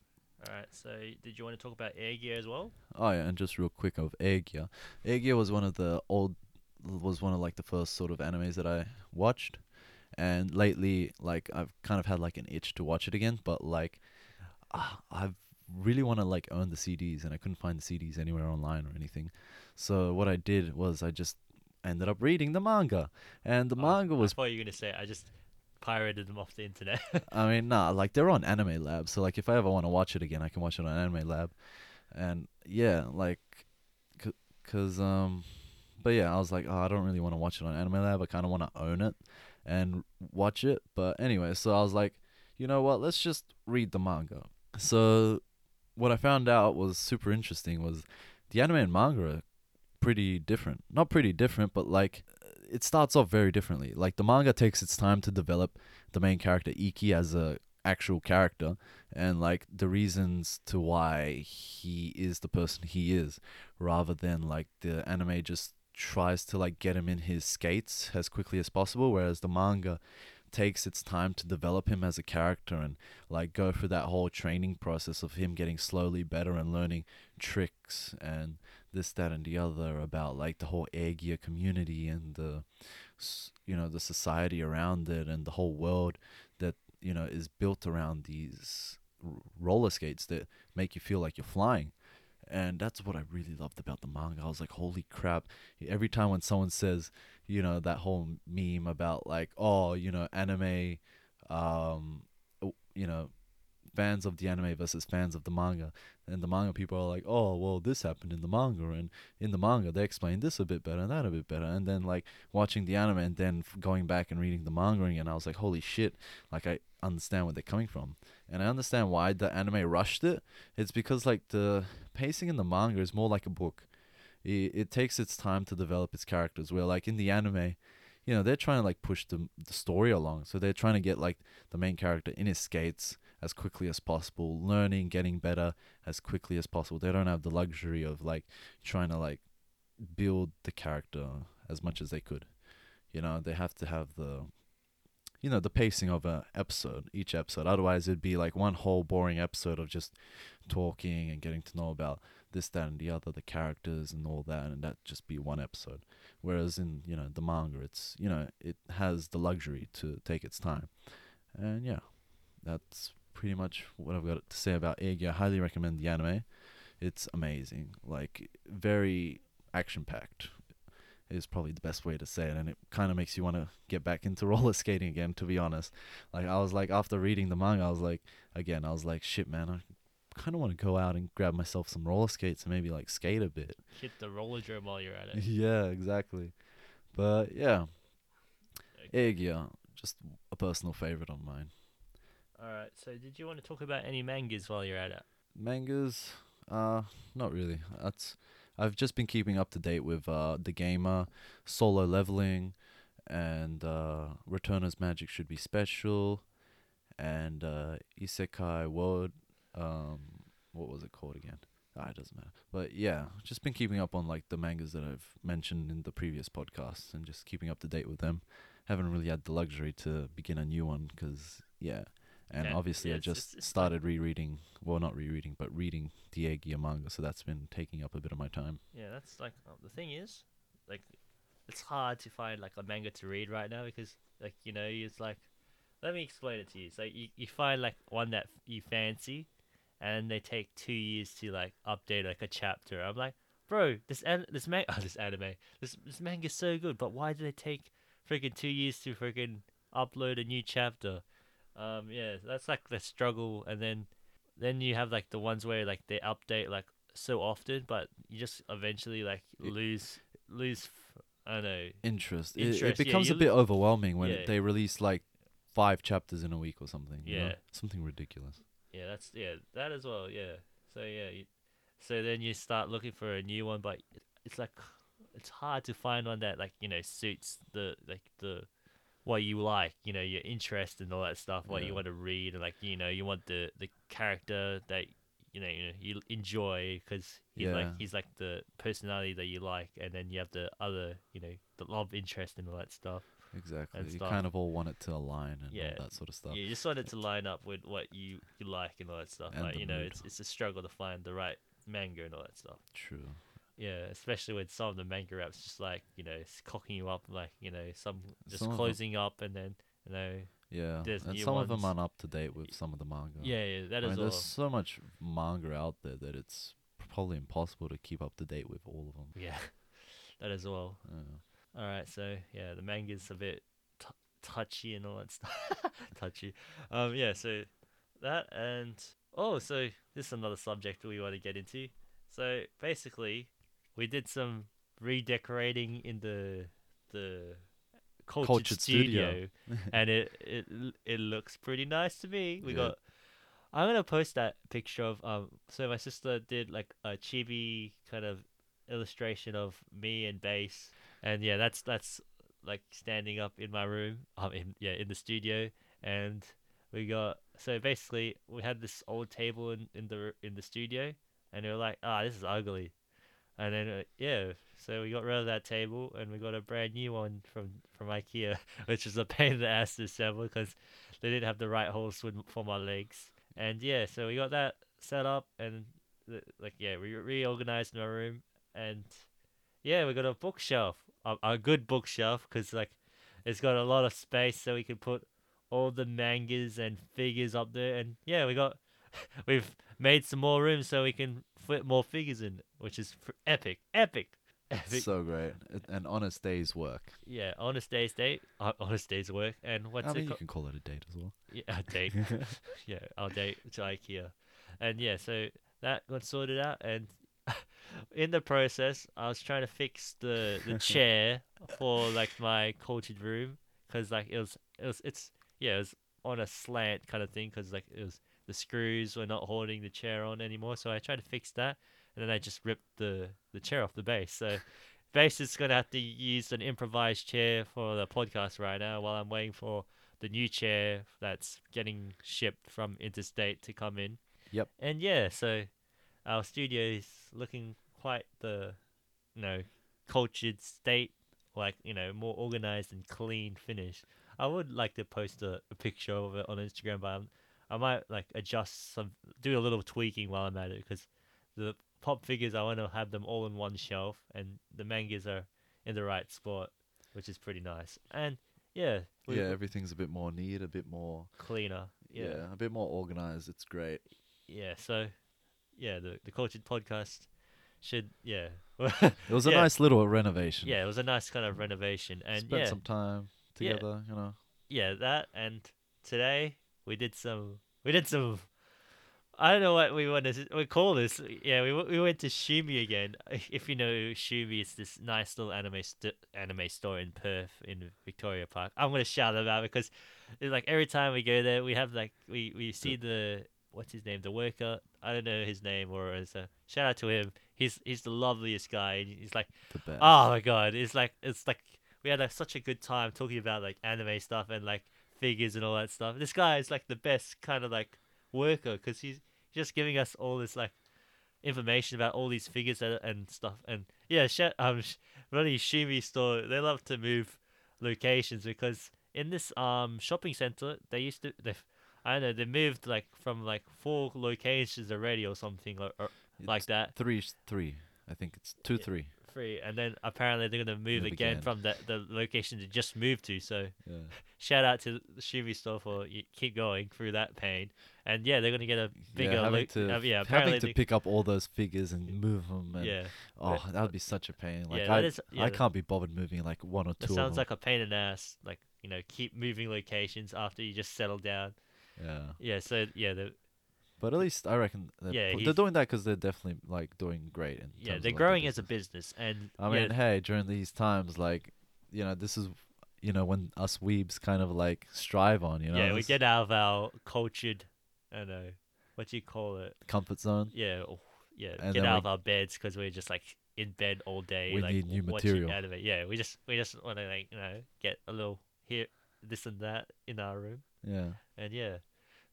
All right. So, did you want to talk about Air Gear as well? Oh yeah, and just real quick of Air Gear. Air Gear was one of the old, was one of like the first sort of animes that I watched, and lately like I've kind of had like an itch to watch it again, but like, uh, I really want to like own the CDs, and I couldn't find the CDs anywhere online or anything. So what I did was I just ended up reading the manga, and the Oh, manga I was thought you were gonna say I just pirated them off the internet. <laughs> I mean, nah, like they're on Anime Lab, so like if I ever want to watch it again, I can watch it on Anime Lab, and yeah, like, c- cause um, but yeah, I was like, oh, I don't really want to watch it on Anime Lab. I kind of want to own it and watch it. But anyway, so I was like, you know what? Let's just read the manga. So what I found out was super interesting was the anime and manga are pretty different. Not pretty different, but like it starts off very differently. Like the manga takes its time to develop the main character Ikki as a actual character and like the reasons to why he is the person he is rather than like the anime just tries to like get him in his skates as quickly as possible whereas the manga takes its time to develop him as a character and like go through that whole training process of him getting slowly better and learning tricks and this that and the other about like the whole air gear community and the you know the society around it and the whole world that you know is built around these roller skates that make you feel like you're flying and that's what I really loved about the manga. I was like, holy crap. Every time when someone says, you know, that whole meme about like, oh, you know, anime, um, you know, fans of the anime versus fans of the manga. And the manga people are like, oh, well, this happened in the manga, and in the manga they explain this a bit better and that a bit better. And then like watching the anime and then going back and reading the manga again, I was like, holy shit! Like I understand where they're coming from, and I understand why the anime rushed it. It's because like the pacing in the manga is more like a book. It, takes its time to develop its characters. Where like in the anime, you know, they're trying to like push the the story along. So they're trying to get like the main character in his skates as quickly as possible, learning, getting better as quickly as possible. They don't have the luxury of like trying to like build the character as much as they could. You know, they have to have the you know, the pacing of a episode, each episode. Otherwise it'd be like one whole boring episode of just talking and getting to know about this, that and the other, the characters and all that and that just be one episode. Whereas in, you know, the manga it's you know, it has the luxury to take its time. And yeah, that's pretty much what I've got to say about Air Gear. I highly recommend the anime. It's amazing. Like very action packed is probably the best way to say it and it kind of makes you want to get back into <laughs> roller skating again to be honest like i was like after reading the manga i was like again i was like shit man i kind of want to go out and grab myself some roller skates and maybe like skate a bit. Hit the roller drum while you're at it. <laughs> yeah exactly. But yeah. Air Gear, just a personal favorite of mine. All right. So, did you want to talk about any mangas while you're at it? mangas? Uh not really. That's i've just been keeping up to date with uh the gamer solo leveling and uh returner's magic should be special and uh isekai world um what was it called again? Ah, it doesn't matter. But yeah just been keeping up on like the mangas that i've mentioned in the previous podcasts and just keeping up to date with them. Haven't really had the luxury to begin a new one because yeah. And Yeah, obviously yeah, I just it's- it's started rereading, well, not rereading, but reading the Air Gear manga, so that's been taking up a bit of my time. Yeah, that's like uh, the thing is, like, it's hard to find like a manga to read right now because like you know it's like, let me explain it to you. So you, you find like one that you fancy, and they take two years to like update like a chapter. I'm like, bro, this an- this man <laughs> oh, this anime this this manga's so good, but why did they take freaking two years to freaking upload a new chapter? Um, yeah, that's like the struggle, and then then you have like the ones where like they update like so often, but you just eventually like It- lose lose. I don't know. Interest. It, Interest, it yeah, becomes you a bit overwhelming when yeah. they release like five chapters in a week or something. you know? Yeah. Something ridiculous. Yeah, that's yeah that as well. Yeah. So yeah, you, so then you start looking for a new one, but it's like it's hard to find one that like you know suits the like the what you like, you know, your interest and all that stuff, what Yeah. you want to read, and like you know you want the the character that you know you know you enjoy because he's like he's like the personality that you like, and then you have the other you know the love interest and all that stuff. Exactly. And You stuff. kind of all want it to align and Yeah. all that sort of stuff. Yeah, you just want it to line up with what you, you like and all that stuff. And like you know, mood. it's it's a struggle to find the right manga and all that stuff. True. Yeah, especially with some of the manga apps just like you know it's cocking you up, like you know some just Some closing up and then you know Yeah. There's and some of them aren't up to date with some of the manga. yeah, yeah that I is mean, all. there's so much manga out there that it's probably impossible to keep up to date with all of them. Yeah, <laughs> that as well. Yeah. All right, so yeah, the manga's a bit t- touchy and all that stuff. <laughs> touchy. Um, yeah, so that and oh, so this is another subject we want to get into. So basically, we did some redecorating in the the cultured, Cultured studio, studio. <laughs> and it it it looks pretty nice to me. We Yeah. got. I'm gonna post that picture of um. So my sister did like a chibi kind of illustration of me and Bace, and yeah, that's that's like standing up in my room. Um, in, yeah, in the studio, and we got so basically we had this old table in in the in the studio, and we were like, ah, this is ugly, and then uh, yeah, so we got rid of that table and we got a brand new one from from IKEA, <laughs> which is a pain in the ass to assemble because they didn't have the right holes for, for my legs, and yeah, so we got that set up and like yeah, we reorganized my room. And yeah, we got a bookshelf, a, a good bookshelf because like it's got a lot of space so we can put all the mangas and figures up there, and yeah, we got <laughs> we've made some more room so we can fit more figures in, which is fr- epic, epic, <laughs> Epic- so great. An honest day's work. yeah, honest day's date, honest day's work, and what's I it mean, you can call it a date as well. Yeah, a date. <laughs> yeah, our date to IKEA, and yeah, so that got sorted out, and in the process, I was trying to fix the the <laughs> chair for like my cultured room, cause like it was it was it's yeah it was on a slant kind of thing, cause like it was the screws were not holding the chair on anymore, so I tried to fix that, and then I just ripped the the chair off the base, so. Bace is gonna have to use an improvised chair for the podcast right now while I'm waiting for the new chair that's getting shipped from interstate to come in. Yep. And yeah, so our studio is looking quite the, you know, cultured state, like you know, more organized and clean finish. I would like to post a, a picture of it on Instagram, but I'm, I might like adjust some, do a little tweaking while I'm at it because the pop figures I want to have them all in one shelf, and the mangas are in the right spot, which is pretty nice. And yeah, we- yeah, everything's a bit more neat, a bit more cleaner. yeah. Yeah. a bit more organized. It's great. Yeah. So, yeah, the the cultured podcast should yeah. It was a <laughs> Yeah. nice little renovation. yeah, it was a nice kind of renovation, and Spent yeah, some time Yeah. together, you know. yeah, that and today we did some we did some. I don't know what we want to we call this. Yeah, we we went to Shumi again. If you know Shumi, it's this nice little anime st- anime store in Perth in Victoria Park. I'm gonna shout them out because it's like every time we go there, we have like we we see the what's his name, the worker. I don't know his name or it's a shout out to him. He's he's the loveliest guy. He's like. Oh my god, it's like it's like we had like, such a good time talking about like anime stuff and like figures and all that stuff. This guy is like the best kind of like worker because he's just giving us all this like information about all these figures and, and stuff. And yeah, sh- um, sh- really Shumi store they love to move locations because in this um shopping center they used to they I don't know they moved like from like four locations already or something or, or like that Three, three. I think it's two, three. free, and then apparently they're gonna move Move again, again. from the the location they just moved to. So Yeah. <laughs> shout out to the Shumi store for keep going through that pain, and yeah, they're gonna get a bigger. yeah, having lo- to, uh, yeah, having to pick up all those figures and move them. And, yeah, Oh, that would be such a pain. Like yeah, I, is- yeah, I can't be bothered moving like one or two. sounds of them. like a pain in the ass. Like you know, keep moving locations after you just settle down. yeah. Yeah, so yeah, the But at least I reckon they're, Yeah, pu- they're doing that because they're definitely like doing great. In yeah terms they're of, like, their growing as a business. business, and I yeah, mean, hey, during these times, like, you know, this is, you know, when us weebs kind of like strive on, you know, yeah, we this get out of our cultured, I don't know, what do you call it? comfort zone. Yeah, oh, yeah, And get then out we- of our beds because we're just like in bed all day. We like, need new watching material. Anime. Yeah, we just we just want to like you know get a little here, this and that in our room, Yeah, and yeah,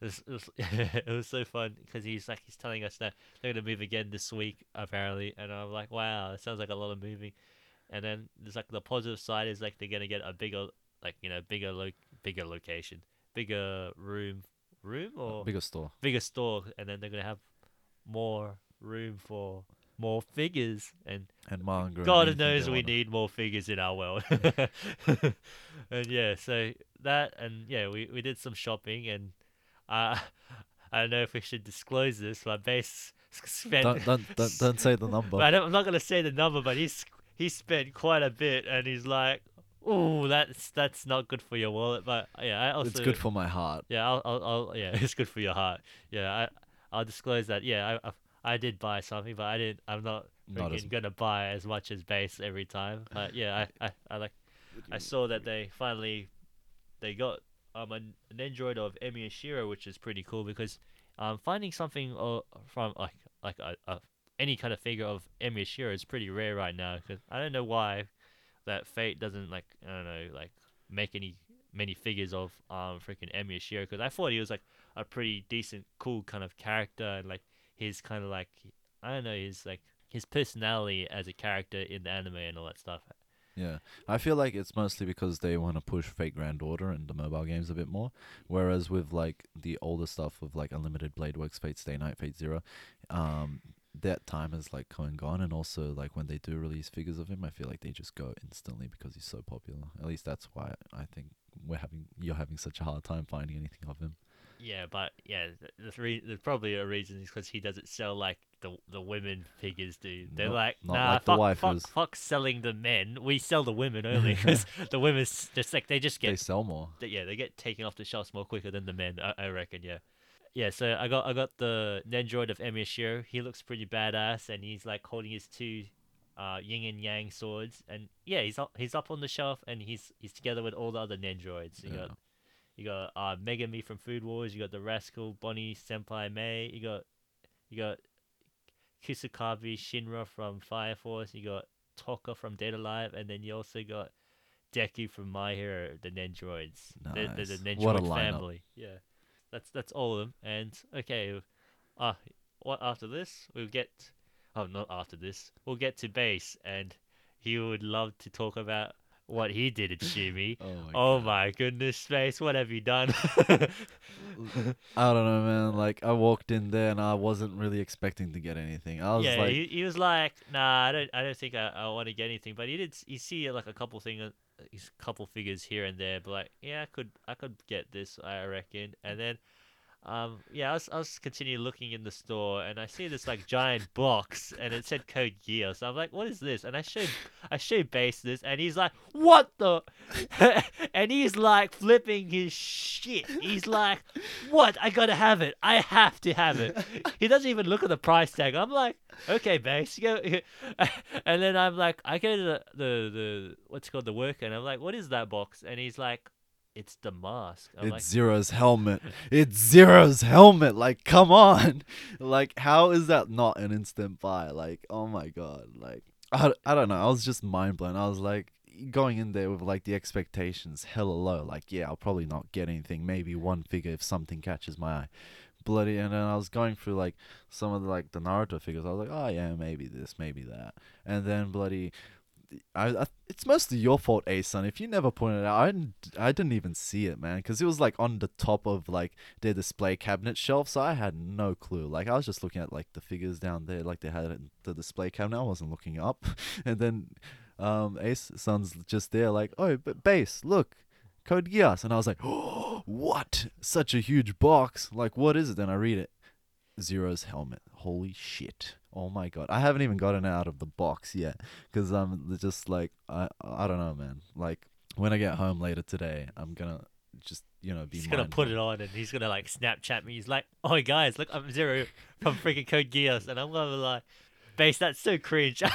it was it was, <laughs> it was so fun because he's like he's telling us that they're gonna move again this week apparently, and I'm like wow, it sounds like a lot of moving, and then there's like the positive side is like they're gonna get a bigger like you know bigger lo- bigger location, bigger room room or bigger store. bigger store, and then they're gonna have more room for more figures. And And manga. God they knows we need more figures in our world. <laughs> <laughs> and yeah, so that and yeah, we we did some shopping, and uh, I don't know if we should disclose this, but Bace spent. Don't, don't, don't, don't say the number. I don't, I'm not gonna say the number, but he's he spent quite a bit, and he's like, "Oh, that's that's not good for your wallet." But yeah, I also it's good for my heart. yeah, I'll, I'll, I'll yeah, <laughs> it's good for your heart. Yeah, I, I'll disclose that. Yeah, I, I, I did buy something, but I didn't. I'm not Not as gonna buy as much as Bace every time. But yeah, I, I, I like. I saw that they finally, they got um an, a Nendroid of Emiya Shirou, which is pretty cool because um finding something uh, from like like a, a any kind of figure of Emiya Shirou is pretty rare right now. Because I don't know why that Fate doesn't like I don't know like make any many figures of um freaking Emiya Shirou because I thought he was like a pretty decent, cool kind of character and like his kind of like I don't know his like his personality as a character in the anime and all that stuff. Yeah, I feel like it's mostly because they want to push Fate Grand Order and the mobile games a bit more. Whereas with like the older stuff of like Unlimited Blade Works, Fate Stay Night, Fate Zero, um, that time has like come and gone. And also like when they do release figures of him, I feel like they just go instantly because he's so popular. At least that's why I think we're having you're having such a hard time finding anything of him. Yeah, but yeah, the re- there's probably a reason is because he doesn't sell like the the women figures do. They're Not- like, not nah, like the fuck, fuck, waifus." fuck selling the men. We sell the women <laughs> only because the women's just like they just get They sell more. they, yeah they get taken off the shelves more quicker than the men. I, I reckon. Yeah. Yeah, so I got I got the Nendroid of Emiya Shirou. He looks pretty badass, and he's like holding his two uh, yin and yang swords, and yeah, he's up he's up on the shelf, and he's he's together with all the other Nendroids. You Yeah. got you got uh, Megumi from Food Wars. You got the Rascal Bonnie Senpai Mai. You got you got Kusakabe Shinra from Fire Force. You got Tohka from Date A Live, and then you also got Deku from My Hero, the Nendroids. They're, they're the Nice. Nendroid What a lineup. family. Yeah, that's that's all of them. And okay, uh, what after this we'll get. Oh, not after this. We'll get to Bace, and he would love to talk about what he did at <laughs> Shumi. Oh my Oh my goodness, Bace, what have you done? <laughs> I don't know, man. Like I walked in there and I wasn't really expecting to get anything. I was yeah, like, he, he was like, "Nah, I don't, I don't think I, I want to get anything." But he did, you see like a couple things, uh, a couple figures here and there. But like, yeah, I could, I could get this, I reckon. And then, um, yeah, I was, I was continue looking in the store, and I see this like giant box, and it said Code Geass. So I'm like, "What is this?" And I showed, I showed Bace this, and he's like, "What the?" <laughs> and he's like flipping his shit. He's like, "What? I gotta have it. I have to have it." he doesn't even look at the price tag. I'm like, okay, Bace. Go. <laughs> and then I'm like, I go to the, the, the what's called the worker, and I'm like, what is that box? And he's like, it's the mask. I'm it's like, Zero's helmet. It's Zero's helmet. Like, come on. <laughs> Like, how is that not an instant buy? Like, oh my god. Like, I, I don't know. I was just mind blown. I was like going in there with like the expectations hella low. Like, yeah, I'll probably not get anything. Maybe one figure if something catches my eye. Bloody, and then I was going through like some of the like the Naruto figures. I was like, oh yeah, maybe this, maybe that, and then bloody. I, I it's mostly your fault, Ayson. If you never pointed it out, I didn't, I didn't even see it, man, because it was like on the top of like their display cabinet shelf, so I had no clue. Like I was just looking at like the figures down there, like they had it in the display cabinet. I wasn't looking up, <laughs> and then um, Ayson's just there, like, oh, but Bace, look, Code Geass, and I was like, oh, <gasps> what? Such a huge box. Like, what is it? Then I read it. Zero's helmet. Holy shit. Oh my god. I haven't even gotten it out of the box yet cuz I'm just like I I don't know, man. Like when I get home later today, I'm going to just, you know, be he's gonna put it on, and he's gonna like Snapchat me. He's like, oh guys, look, I'm Zero from freaking Code Geass, and I'm gonna be like, Bace, that's so cringe. <laughs>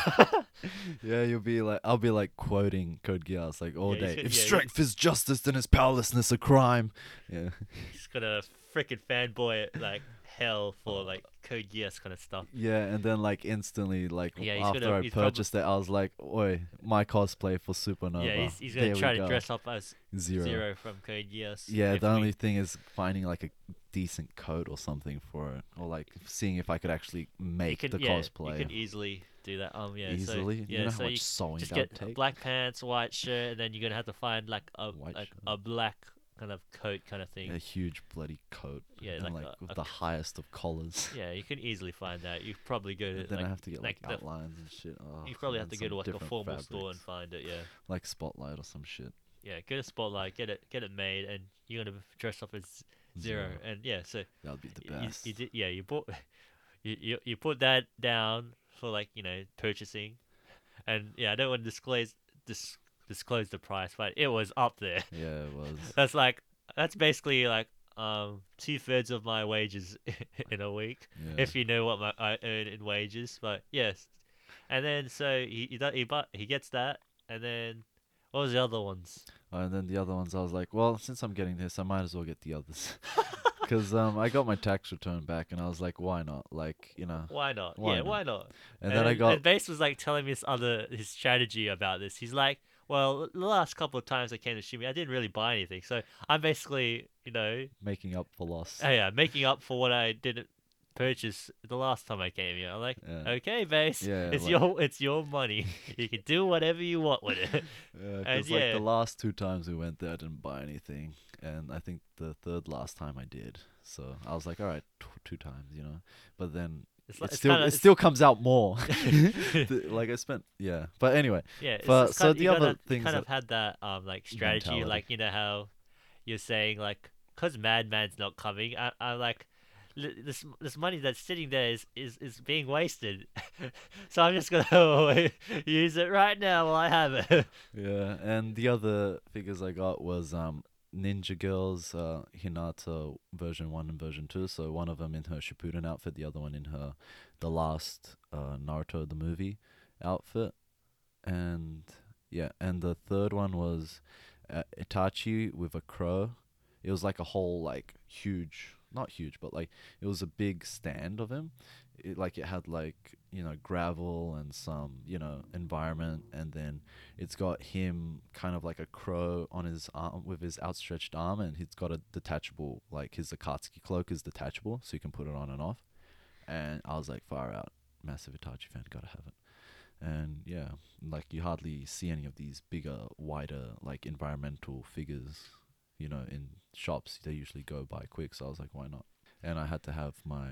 Yeah, you'll be like I'll be like quoting Code Geass like all Yeah, day. gonna- If yeah, strength is justice, then is powerlessness a crime. Yeah. he's gonna freaking fanboy it like hell for like Code Geass kind of stuff. Yeah, and then like instantly, like Yeah, after gonna- I purchased it, I was like, "Oi, my cosplay for Supernova." yeah, he's, he's gonna There try to go. dress up as Zero. Zero from Code Geass. Yeah, the we- only thing is finding like a decent coat or something for it, or like seeing if I could actually make the yeah, cosplay You can easily do that. Um, yeah, easily. So, you yeah, know so you sewing just get take. black pants, white shirt, and then you're gonna have to find like a shirt. a black kind of coat kind of thing. a huge bloody coat. Yeah, like like, a- with a the c- highest of collars. <laughs> Yeah, you can easily find that. You probably go to then like I have to get like, like the- outlines and shit. Oh, you probably have to go to like a formal store and find it. Yeah, <laughs> like Spotlight or some shit. yeah. get a Spotlight, get it, get it made, and you're gonna dress up as Zero. And yeah, so That would be the y- you, best. you did, yeah, you bought, <laughs> you, you you put that down for like you know purchasing, and yeah, I don't want to disclose dis, disclose the price, but it was up there. <laughs> yeah, it was. That's like that's basically like um two thirds of my wages <laughs> in a week. Yeah. if you know what my, I earn in wages. But yes, and then so he he, do- he but he gets that, and then what was the other ones? Uh, and then the other ones, I was like, well, since I'm getting this, I might as well get the others. <laughs> Because um, I got my tax return back, and I was like, why not? Like, you know. Why not? Why yeah, not? why not? And, then I got and Bace was like telling me this other his strategy about this. He's like, well, the last couple of times I came to Shimi, I didn't really buy anything, so I'm basically you know making up for loss. oh yeah making up for what I didn't purchase the last time I came here. I'm like. Yeah. Okay, Bace. Yeah, it's like- your it's your money. <laughs> you can do whatever you want with it. <laughs> Yeah, like yeah. the last two times we went there, I didn't buy anything, and I think the third last time I did. So I was like, all right, tw- two times, you know. But then It's, it like, still kinda, it still comes out more. <laughs> <laughs> Like I spent, yeah. But anyway, Yeah, But- so kind, the other gotta- things kind of had that um like strategy, Mentality. like you know how you're saying like because Madman's not coming, I, I'm like, this this money that's sitting there is is, is being wasted. <laughs> so I'm just gonna use it right now while I have it. Yeah, and the other figures I got was um Ninja Girls, uh, Hinata version one and version two. So one of them in her Shippuden outfit, the other one in her the last uh, Naruto the movie outfit, and yeah, and the third one was uh, Itachi with a crow. It was like a whole like huge, not huge, but like it was a big stand of him. It like it had like you know gravel and some you know environment, and then it's got him kind of like a crow on his arm with his outstretched arm, and he's got a detachable like his Akatsuki cloak is detachable, so you can put it on and off. And I was like, far out, massive Itachi fan, gotta have it. And yeah, like you hardly see any of these bigger, wider, like environmental figures, you know, in shops. They usually go by quick, so I was like, why not? And I had to have my,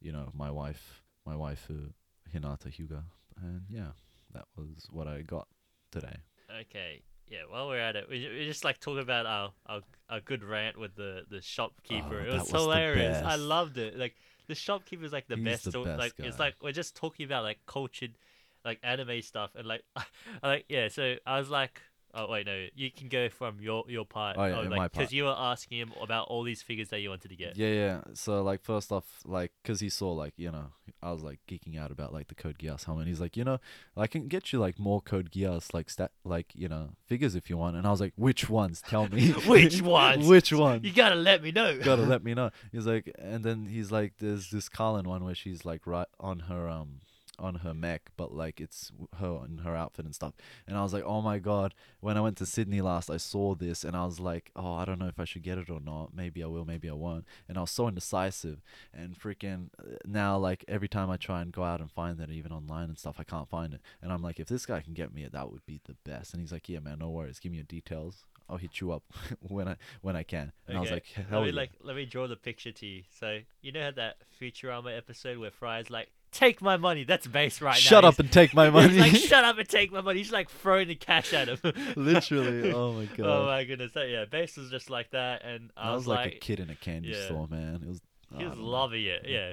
you know, my wife, my waifu, uh, Hinata Hyuga, and yeah, that was what I got today. Okay. Yeah, while we're at it, we, we just like talking about our, our our good rant with the the shopkeeper. Oh, it was, was hilarious. I loved it. Like the shopkeeper's like the He's best. the best like it's like we're just talking about like cultured, like anime stuff and like, <laughs> like yeah. So I was like, oh wait, no, you can go from your your part. Oh, yeah, in like, my part. you were asking him about all these figures that you wanted to get. Yeah, yeah. So like first off, like, cause he saw like you know I was like geeking out about like the Code Geass helmet. He's like, you know, I can get you like more Code Geass like stat like you know figures if you want. And I was like, which ones? Tell me. <laughs> <laughs> Which ones? which one? You gotta let me know. You gotta let <laughs> me know. He's like, and then he's like, there's this Kallen one where she's like right on her um on her mech, but like it's her and her outfit and stuff. And I was like, oh my god. When I went to Sydney last, I saw this and I was like, oh, I don't know if I should get it or not. Maybe I will, maybe I won't. And I was so indecisive. And freaking uh, now, like every time I try and go out and find it, even online and stuff, I can't find it. And I'm like, if this guy can get me it, that would be the best. And he's like, yeah, man, no worries. Give me your details. I'll hit you up <laughs> when I when I can. And I was like, hell let me yeah. like let me draw the picture to you. So you know how that Futurama episode where Fry's like, "Take my money." That's Bace right now. Shut up He's- and take my he's money. like, "Shut up and take my money." He's like throwing the cash at him. <laughs> Literally. <laughs> Oh my oh god. Oh my goodness. So, yeah, Bace was just like that, and I, I was, was like, a kid in a candy yeah. store, man. It was. he was loving it. Yeah,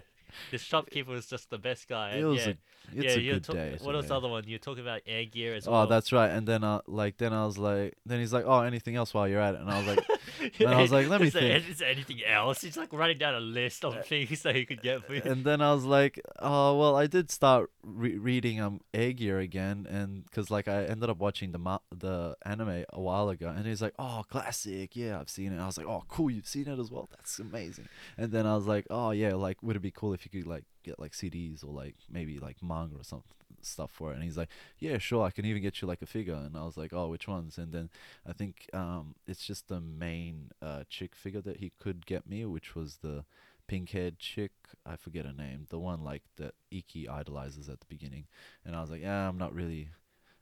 the shopkeeper was just the best guy. It and was yeah, a. It's yeah. a good talk- day. What was the other one? You were talking about air gear as Oh, well. Oh, that's right. And then, I like, then I was like, then he's like, oh, anything else while you're at it? And I was like, <laughs> and I was like, let me is think. Is there anything else? He's like running down a list of things that he could get for you. and then I was like, oh, well, I did start re- reading um Air Gear again, and because like I ended up watching the ma- the anime a while ago, and he's like, oh, classic, yeah, I've seen it. I was like, oh, cool, you've seen it as well. That's amazing. And then I was like, oh yeah, like would it be cool if you could like get like CDs or like maybe like manga or some stuff for it? And he's like, yeah, sure, I can even get you like a figure. And I was like, oh, which ones? And then I think um it's just the main uh chick figure that he could get me, which was the pink haired chick. I forget her name. The one like that Ikki idolizes at the beginning. And I was like, yeah, I'm not really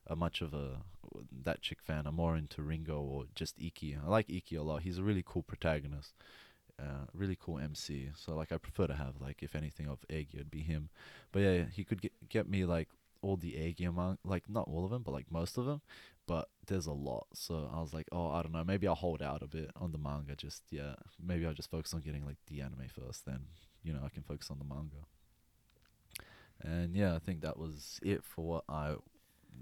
a much of a that chick fan. I'm more into Ringo or just Ikki. I like Ikki a lot. He's a really cool protagonist. Uh, really cool MC. So like I prefer to have like if anything of Eggy it'd be him. But yeah, he could get get me like all the Eggy among like not all of them, but like most of them. But there's a lot, so I was like, oh, I don't know. Maybe I'll hold out a bit on the manga. Just yeah, maybe I'll just focus on getting like the anime first. Then you know I can focus on the manga. And yeah, I think that was it for what I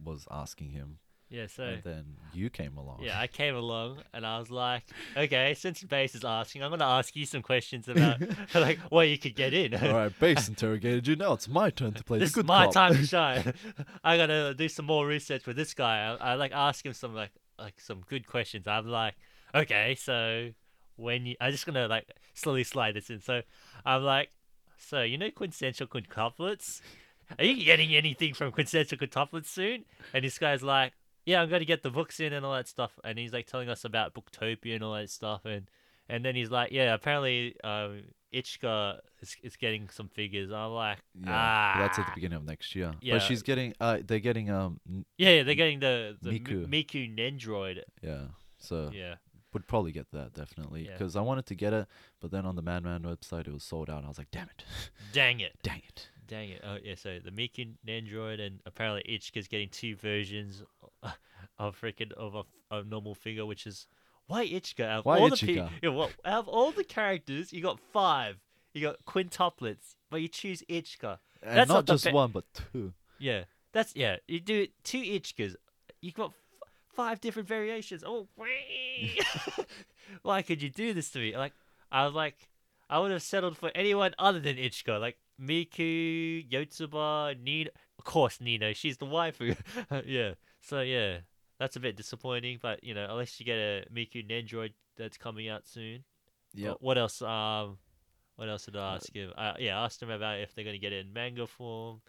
was asking him. Yeah, so and then you came along. yeah, I came along and I was like, <laughs> okay, since Bace is asking, I'm gonna ask you some questions about <laughs> like what you could get in. All right, Bace <laughs> interrogated you. Now it's my turn to play this is my cop. time to shine. I gotta do some more research with this guy. I, I like ask him some like like some good questions. I'm like, okay, so when you, I'm just gonna like slowly slide this in. So I'm like, so you know quintessential quintuplets? Are you getting anything from quintessential quintuplets soon? And this guy's like, yeah, I'm gonna get the books in and all that stuff. And he's like telling us about Booktopia and all that stuff. And and then he's like, yeah, apparently um, Ichika is, is getting some figures. I'm like, Yeah, ah, that's at the beginning of next year. Yeah. But she's getting. Uh, they're getting. Um. Yeah, yeah, they're getting the the Miku. Miku, Miku Nendroid. Yeah. So Yeah, would probably get that definitely Yeah. because I wanted to get it, but then on the Madman website it was sold out. I was like, damn it, <laughs> dang it, dang it. dang it. Oh yeah, so the Miku Nendroid and apparently Ichika's getting two versions of freaking of a, a normal figure, which is why Ichika? Out of Why all the pe- yeah, well, out of all the characters, you got five. You got quintuplets, but you choose Ichika. And That's not, not just be- one, but two. Yeah, that's yeah. You do two Ichikas. You got f- five different variations. Oh, <laughs> why could you do this to me? Like, I was like, I would have settled for anyone other than Ichika, like Miku, Yotsuba, Nino. Of course, Nino. She's the waifu. <laughs> yeah. So yeah, that's a bit disappointing. But you know, unless you get a Miku Nendroid that's coming out soon. Yep. Wh- What else? Um, what else did I Uh, ask him? Uh, yeah, I asked him about if they're gonna get it in manga form.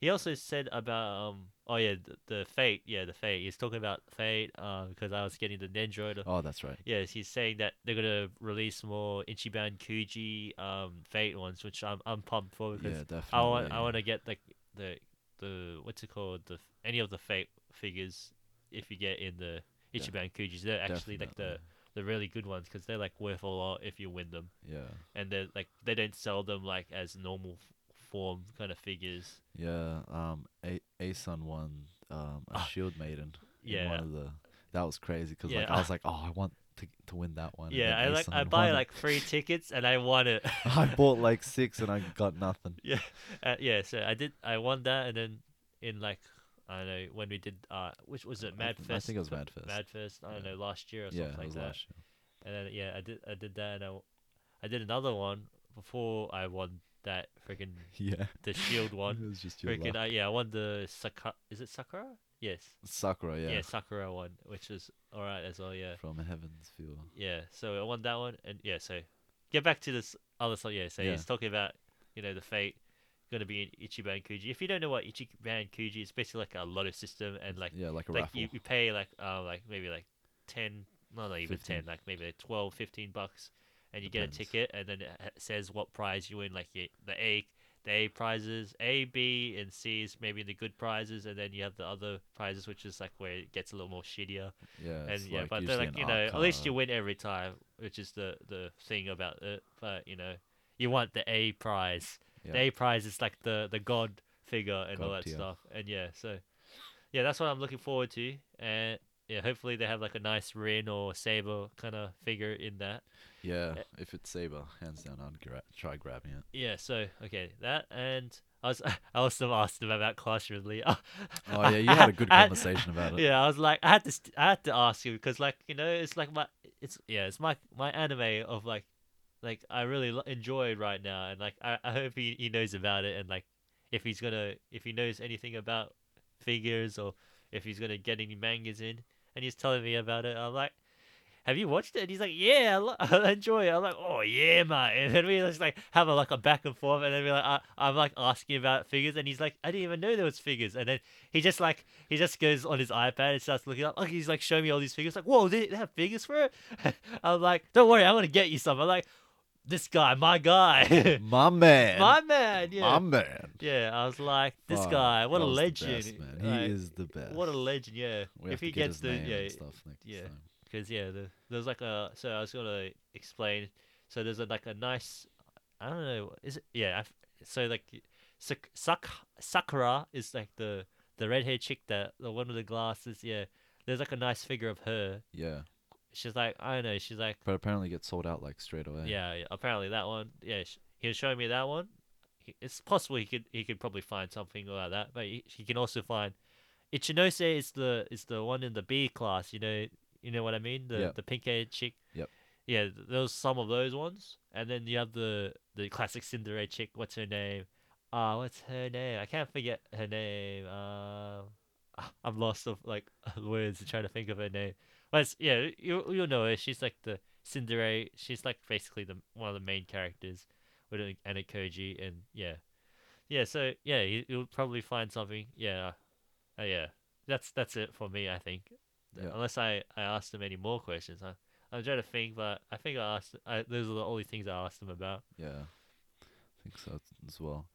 He also said about um, oh yeah, the, the fate. Yeah, the fate. He's talking about fate. Um, because I was getting the Nendroid. Oh, that's right. Yes, he's saying that they're gonna release more Ichiban Kuji um fate ones, which I'm I'm pumped for because Yeah. I want I want to get like the the what's it called the any of the fate figures if you get in the Yeah, Ichiban Kujis. They're actually like the the really good ones because they're like worth a lot if you win them, Yeah. and they're like they don't sell them like as normal f- form kind of figures. Yeah. Um, A Ayson won um a Ah, Shield Maiden. yeah. One of the that was crazy because Yeah, like I was like, oh, I want to to win that one. Yeah, I like I buy like three <laughs> tickets and I won it. <laughs> I bought like six and I got nothing. <laughs> yeah, uh, yeah. So I did. I won that, and then in like I don't know when we did uh, which was it? I Mad I Fest. think it was Mad Fest. Mad Fest. I don't Yeah. know last year or Yeah, something it like that. And then yeah, I did I did that, and I, I did another one before I won that freaking <laughs> Yeah. the shield one. <laughs> it was just your Freaking uh, yeah, I won the Sakura. Is it Sakura? Yes. Sakura, yeah, Yeah. Sakura one, which is all right as well. Yeah. from Heaven's Feel. Yeah. So I won that one, and yeah. So get back to this other side. Yeah. So Yeah. he's talking about you know the fate going to be in Ichiban Kuji. If you don't know what Ichiban Kuji is, basically like a lotto system, and like yeah, like a like raffle. you, you pay like uh like maybe like 10 no not even 15. 10 like maybe like 12 15 bucks and you get a ticket and then it says what prize you win like the a the a prizes a b and c is maybe the good prizes and then you have the other prizes which is like where it gets a little more shittier yeah, and yeah like but they're like you know at least you win every time which is the the thing about it but you know you want the a prize Yeah. the a prize is like the the god figure and all that tier. stuff and yeah so yeah that's what i'm looking forward to and yeah hopefully they have like a nice rin or saber kind of figure in that Yeah, Uh, if it's Saber, hands down, I'd gra- try grabbing it. yeah so okay that and i was <laughs> i also asked them about clash Ridley. oh Oh yeah, you had a good conversation about it. <laughs> yeah i was like i had to st- i had to ask you because like you know it's like my it's yeah it's my my anime of like like i really lo- enjoy right now and like i, I hope he, he knows about it and like if he's gonna if he knows anything about figures or if he's gonna get any mangas in and he's telling me about it i'm like have you watched it? And he's like, yeah, I, lo- <laughs> I enjoy it. I'm like, oh yeah, mate. And then we just like have a like a back and forth, and then we like, I, I'm like asking about figures, and he's like, I didn't even know there was figures. And then he just like he just goes on his iPad and starts looking up. Like he's like showing me all these figures. Like, whoa, they, they have figures for it. <laughs> I'm like, don't worry, I'm gonna get you some. I'm like, this guy, my guy, <laughs> My man. my man. Yeah, My man. yeah. I was like, this Fuck, guy, what a that was the legend. best, man. He Like, is the best. What a legend. Yeah. We if have he to get gets his the name yeah and stuff next yeah. time. because yeah, the, there's like a so I was gonna explain. So there's a, like a nice, I don't know, is it? Yeah, I've, so like, Sak- Sak- Sakura is like the the red haired chick that the one with the glasses. Yeah, there's like a nice figure of her. Yeah, She's like, I don't know. She's like, but apparently gets sold out like straight away. yeah, yeah apparently that one. Yeah, sh- he was showing me that one. He, it's possible he could he could probably find something like that, but he, he can also find. Ichinose is the is the one in the B class. You know, you know what I mean. The Yep. the pink haired chick. Yep. Yeah, th- there's some of those ones, and then you have the the classic Cinderella chick. What's her name? Ah, what's her name? I can't forget her name. Um, ah, <laughs> I'm lost of like <laughs> words trying to think of her name. But yeah, you you'll know her. She's like the Cinderella. She's like basically the one of the main characters with Ayanokoji, and yeah, yeah. So yeah, you, you'll probably find something. Yeah, uh, yeah. That's that's it for me. I think, Yeah. unless I I asked them any more questions. I I'm trying to think, but I think I asked. I, those are the only things I asked them about. Yeah, I think so as well.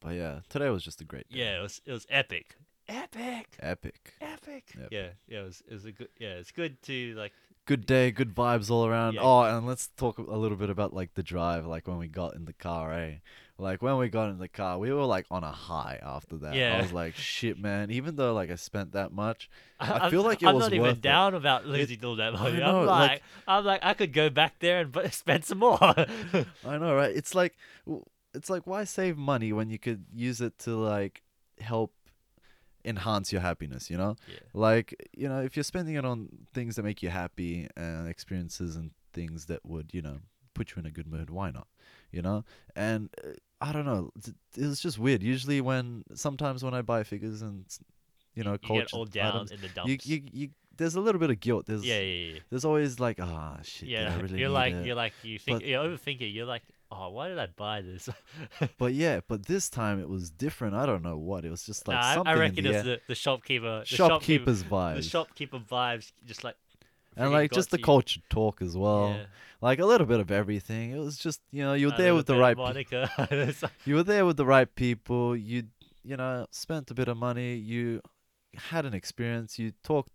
But yeah, today was just a great day. Yeah, it was it was epic, epic, Epic. epic. Epic. Yeah, yeah. It was it was a good. Yeah, it's good to like. Good day, good vibes all around. Yeah. Oh, and let's talk a little bit about like the drive, like when we got in the car, eh? Like when we got in the car, we were like on a high after that. Yeah. I was like, shit, man. Even though like I spent that much, I I'm- feel like it was. I'm was not worth even it. down about losing all that money. know, I'm like- like, I'm like, I could go back there and bu- <laughs> spend some more. <laughs> I know, right? It's like, it's like, why save money when you could use it to like help enhance your happiness? You know, yeah. like you know, if you're spending it on things that make you happy and experiences and things that would, you know, put you in a good mood, why not? You know, and uh, I don't know, it was just weird. Usually, when sometimes when I buy figures and you know, you get all down items, in the you, dumps. you you there's a little bit of guilt. There's yeah, yeah, yeah. there's always like ah shit. Yeah, I <laughs> really you're like, it? you're like, you think, But- you're overthinking. You're like, oh, why did I buy this? <laughs> But yeah, but this time it was different. I don't know what. It was just like Nah, I- something I in reckon the it's the, the shopkeeper, the shopkeeper's shopkeeper, vibes. the shopkeeper vibes, just like, and like just the you. culture talk as well. Yeah. Like a little bit of everything. It was just you know you were there with the right pe- Monica. <laughs> It's you were there with the right people. You you know spent a bit of money. You had an experience. You talked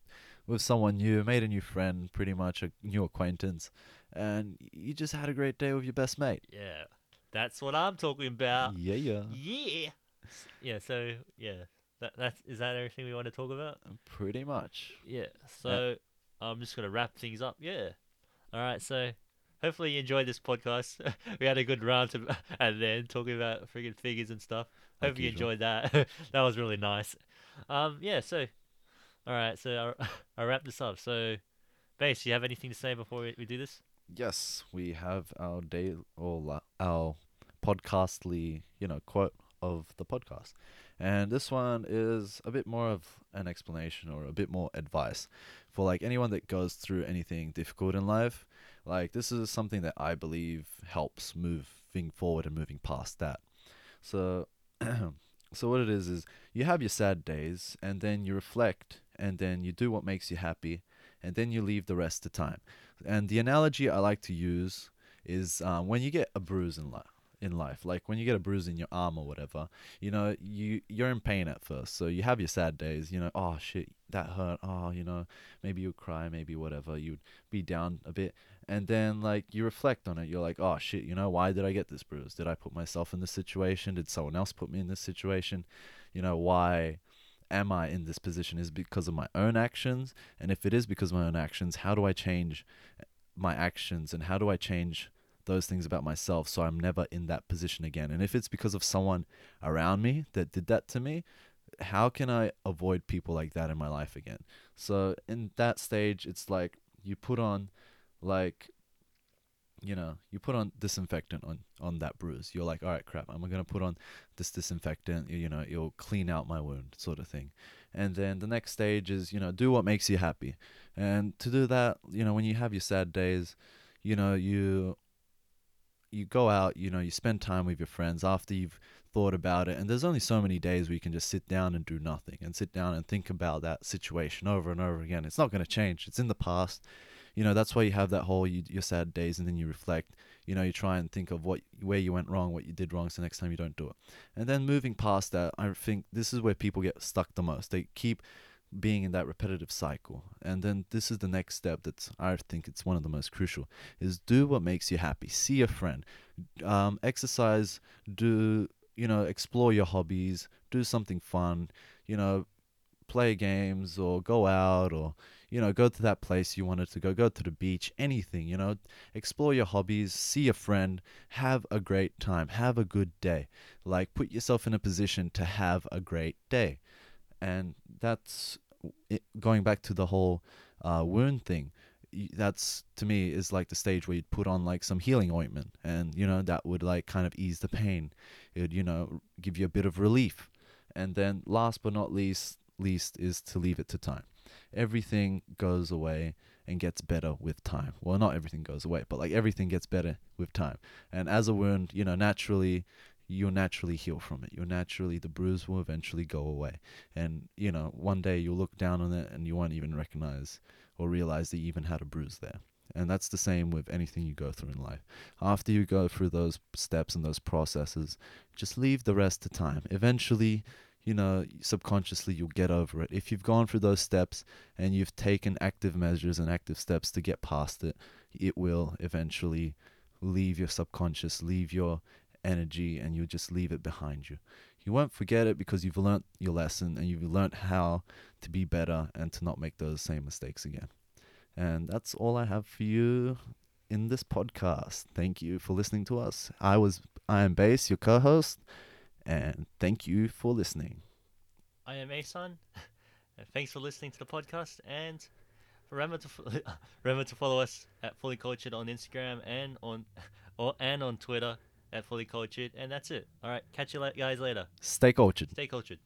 with someone new, made a new friend, pretty much a new acquaintance, and you just had a great day with your best mate. yeah, that's what I'm talking about. yeah, yeah, Yeah. Yeah. So yeah, that that's is that everything we want to talk about? pretty much. Yeah. So I'm just gonna wrap things up. Yeah. All right. So hopefully you enjoyed this podcast. <laughs> we had a good round to, and <laughs> then talking about freaking figures and stuff. Hope you usual. enjoyed that. <laughs> that was really nice. Um. Yeah. So. All right. So I I wrap this up. So, Bace, you have anything to say before we, we do this? Yes, we have our day or our podcastly, you know, quote of the podcast. And this one is a bit more of an explanation or a bit more advice for like anyone that goes through anything difficult in life. Like this is something that I believe helps moving forward and moving past that. So <clears throat> so what it is is you have your sad days and then you reflect and then you do what makes you happy and then you leave the rest to time. And the analogy I like to use is um, when you get a bruise in life. In life, like when you get a bruise in your arm or whatever, you know, you you're in pain at first, so you have your sad days. You know, oh shit, that hurt. Oh, you know, maybe you cry, maybe whatever. You'd be down a bit, and then like you reflect on it. You're like, oh shit, you know, why did I get this bruise? Did I put myself in this situation? Did someone else put me in this situation? You know, why am I in this position? Is because of my own actions? And if it is because of my own actions, how do I change my actions and how do I change those things about myself so I'm never in that position again? And if it's because of someone around me that did that to me, how can I avoid people like that in my life again? So in that stage, it's like you put on like you know, you put on disinfectant on on that bruise. You're like, all right, crap, I'm gonna put on this disinfectant. You know, it'll clean out my wound, sort of thing. And then the next stage is, you know, do what makes you happy. And to do that, you know, when you have your sad days, you know, you you go out, you know, you spend time with your friends after you've thought about it. And there's only so many days where you can just sit down and do nothing and sit down and think about that situation over and over again. It's not going to change. It's in the past. You know, that's why you have that whole you, your sad days and then you reflect. You know, you try and think of what where you went wrong, what you did wrong, so next time you don't do it. And then moving past that, I think this is where people get stuck the most. They keep being in that repetitive cycle. And then this is the next step that I think it's one of the most crucial is do what makes you happy. See a friend. Um, exercise, do you know, explore your hobbies, do something fun, you know, play games or go out or you know, go to that place you wanted to go, go to the beach, anything, you know, explore your hobbies, see a friend, have a great time, have a good day. Like put yourself in a position to have a great day and that's it, going back to the whole uh, wound thing. That's to me is like the stage where you'd put on like some healing ointment, and you know that would like kind of ease the pain. It would you know give you a bit of relief, and then last but not least, least is to leave it to time. Everything goes away and gets better with time. Well, not everything goes away, but like everything gets better with time. And as a wound, you know, naturally you'll naturally heal from it. You'll naturally the bruise will eventually go away. And you know, one day you'll look down on it and you won't even recognize or realize that you even had a bruise there. And that's the same with anything you go through in life. After you go through those steps and those processes, just leave the rest to time. Eventually, you know, subconsciously you'll get over it. If you've gone through those steps and you've taken active measures and active steps to get past it, it will eventually leave your subconscious, leave your energy and you'll just leave it behind you. You won't forget it because you've learnt your lesson and you've learnt how to be better and to not make those same mistakes again. And that's all I have for you in this podcast. Thank you for listening to us. I was I am Bace, your co-host, and thank you for listening. I am Ayson. <laughs> Thanks for listening to the podcast, and remember to <laughs> remember to follow us at Fully Cultured on Instagram and on <laughs> or and on Twitter at Fully Cultured, and that's it. All right, catch you guys later. Stay cultured. Stay cultured.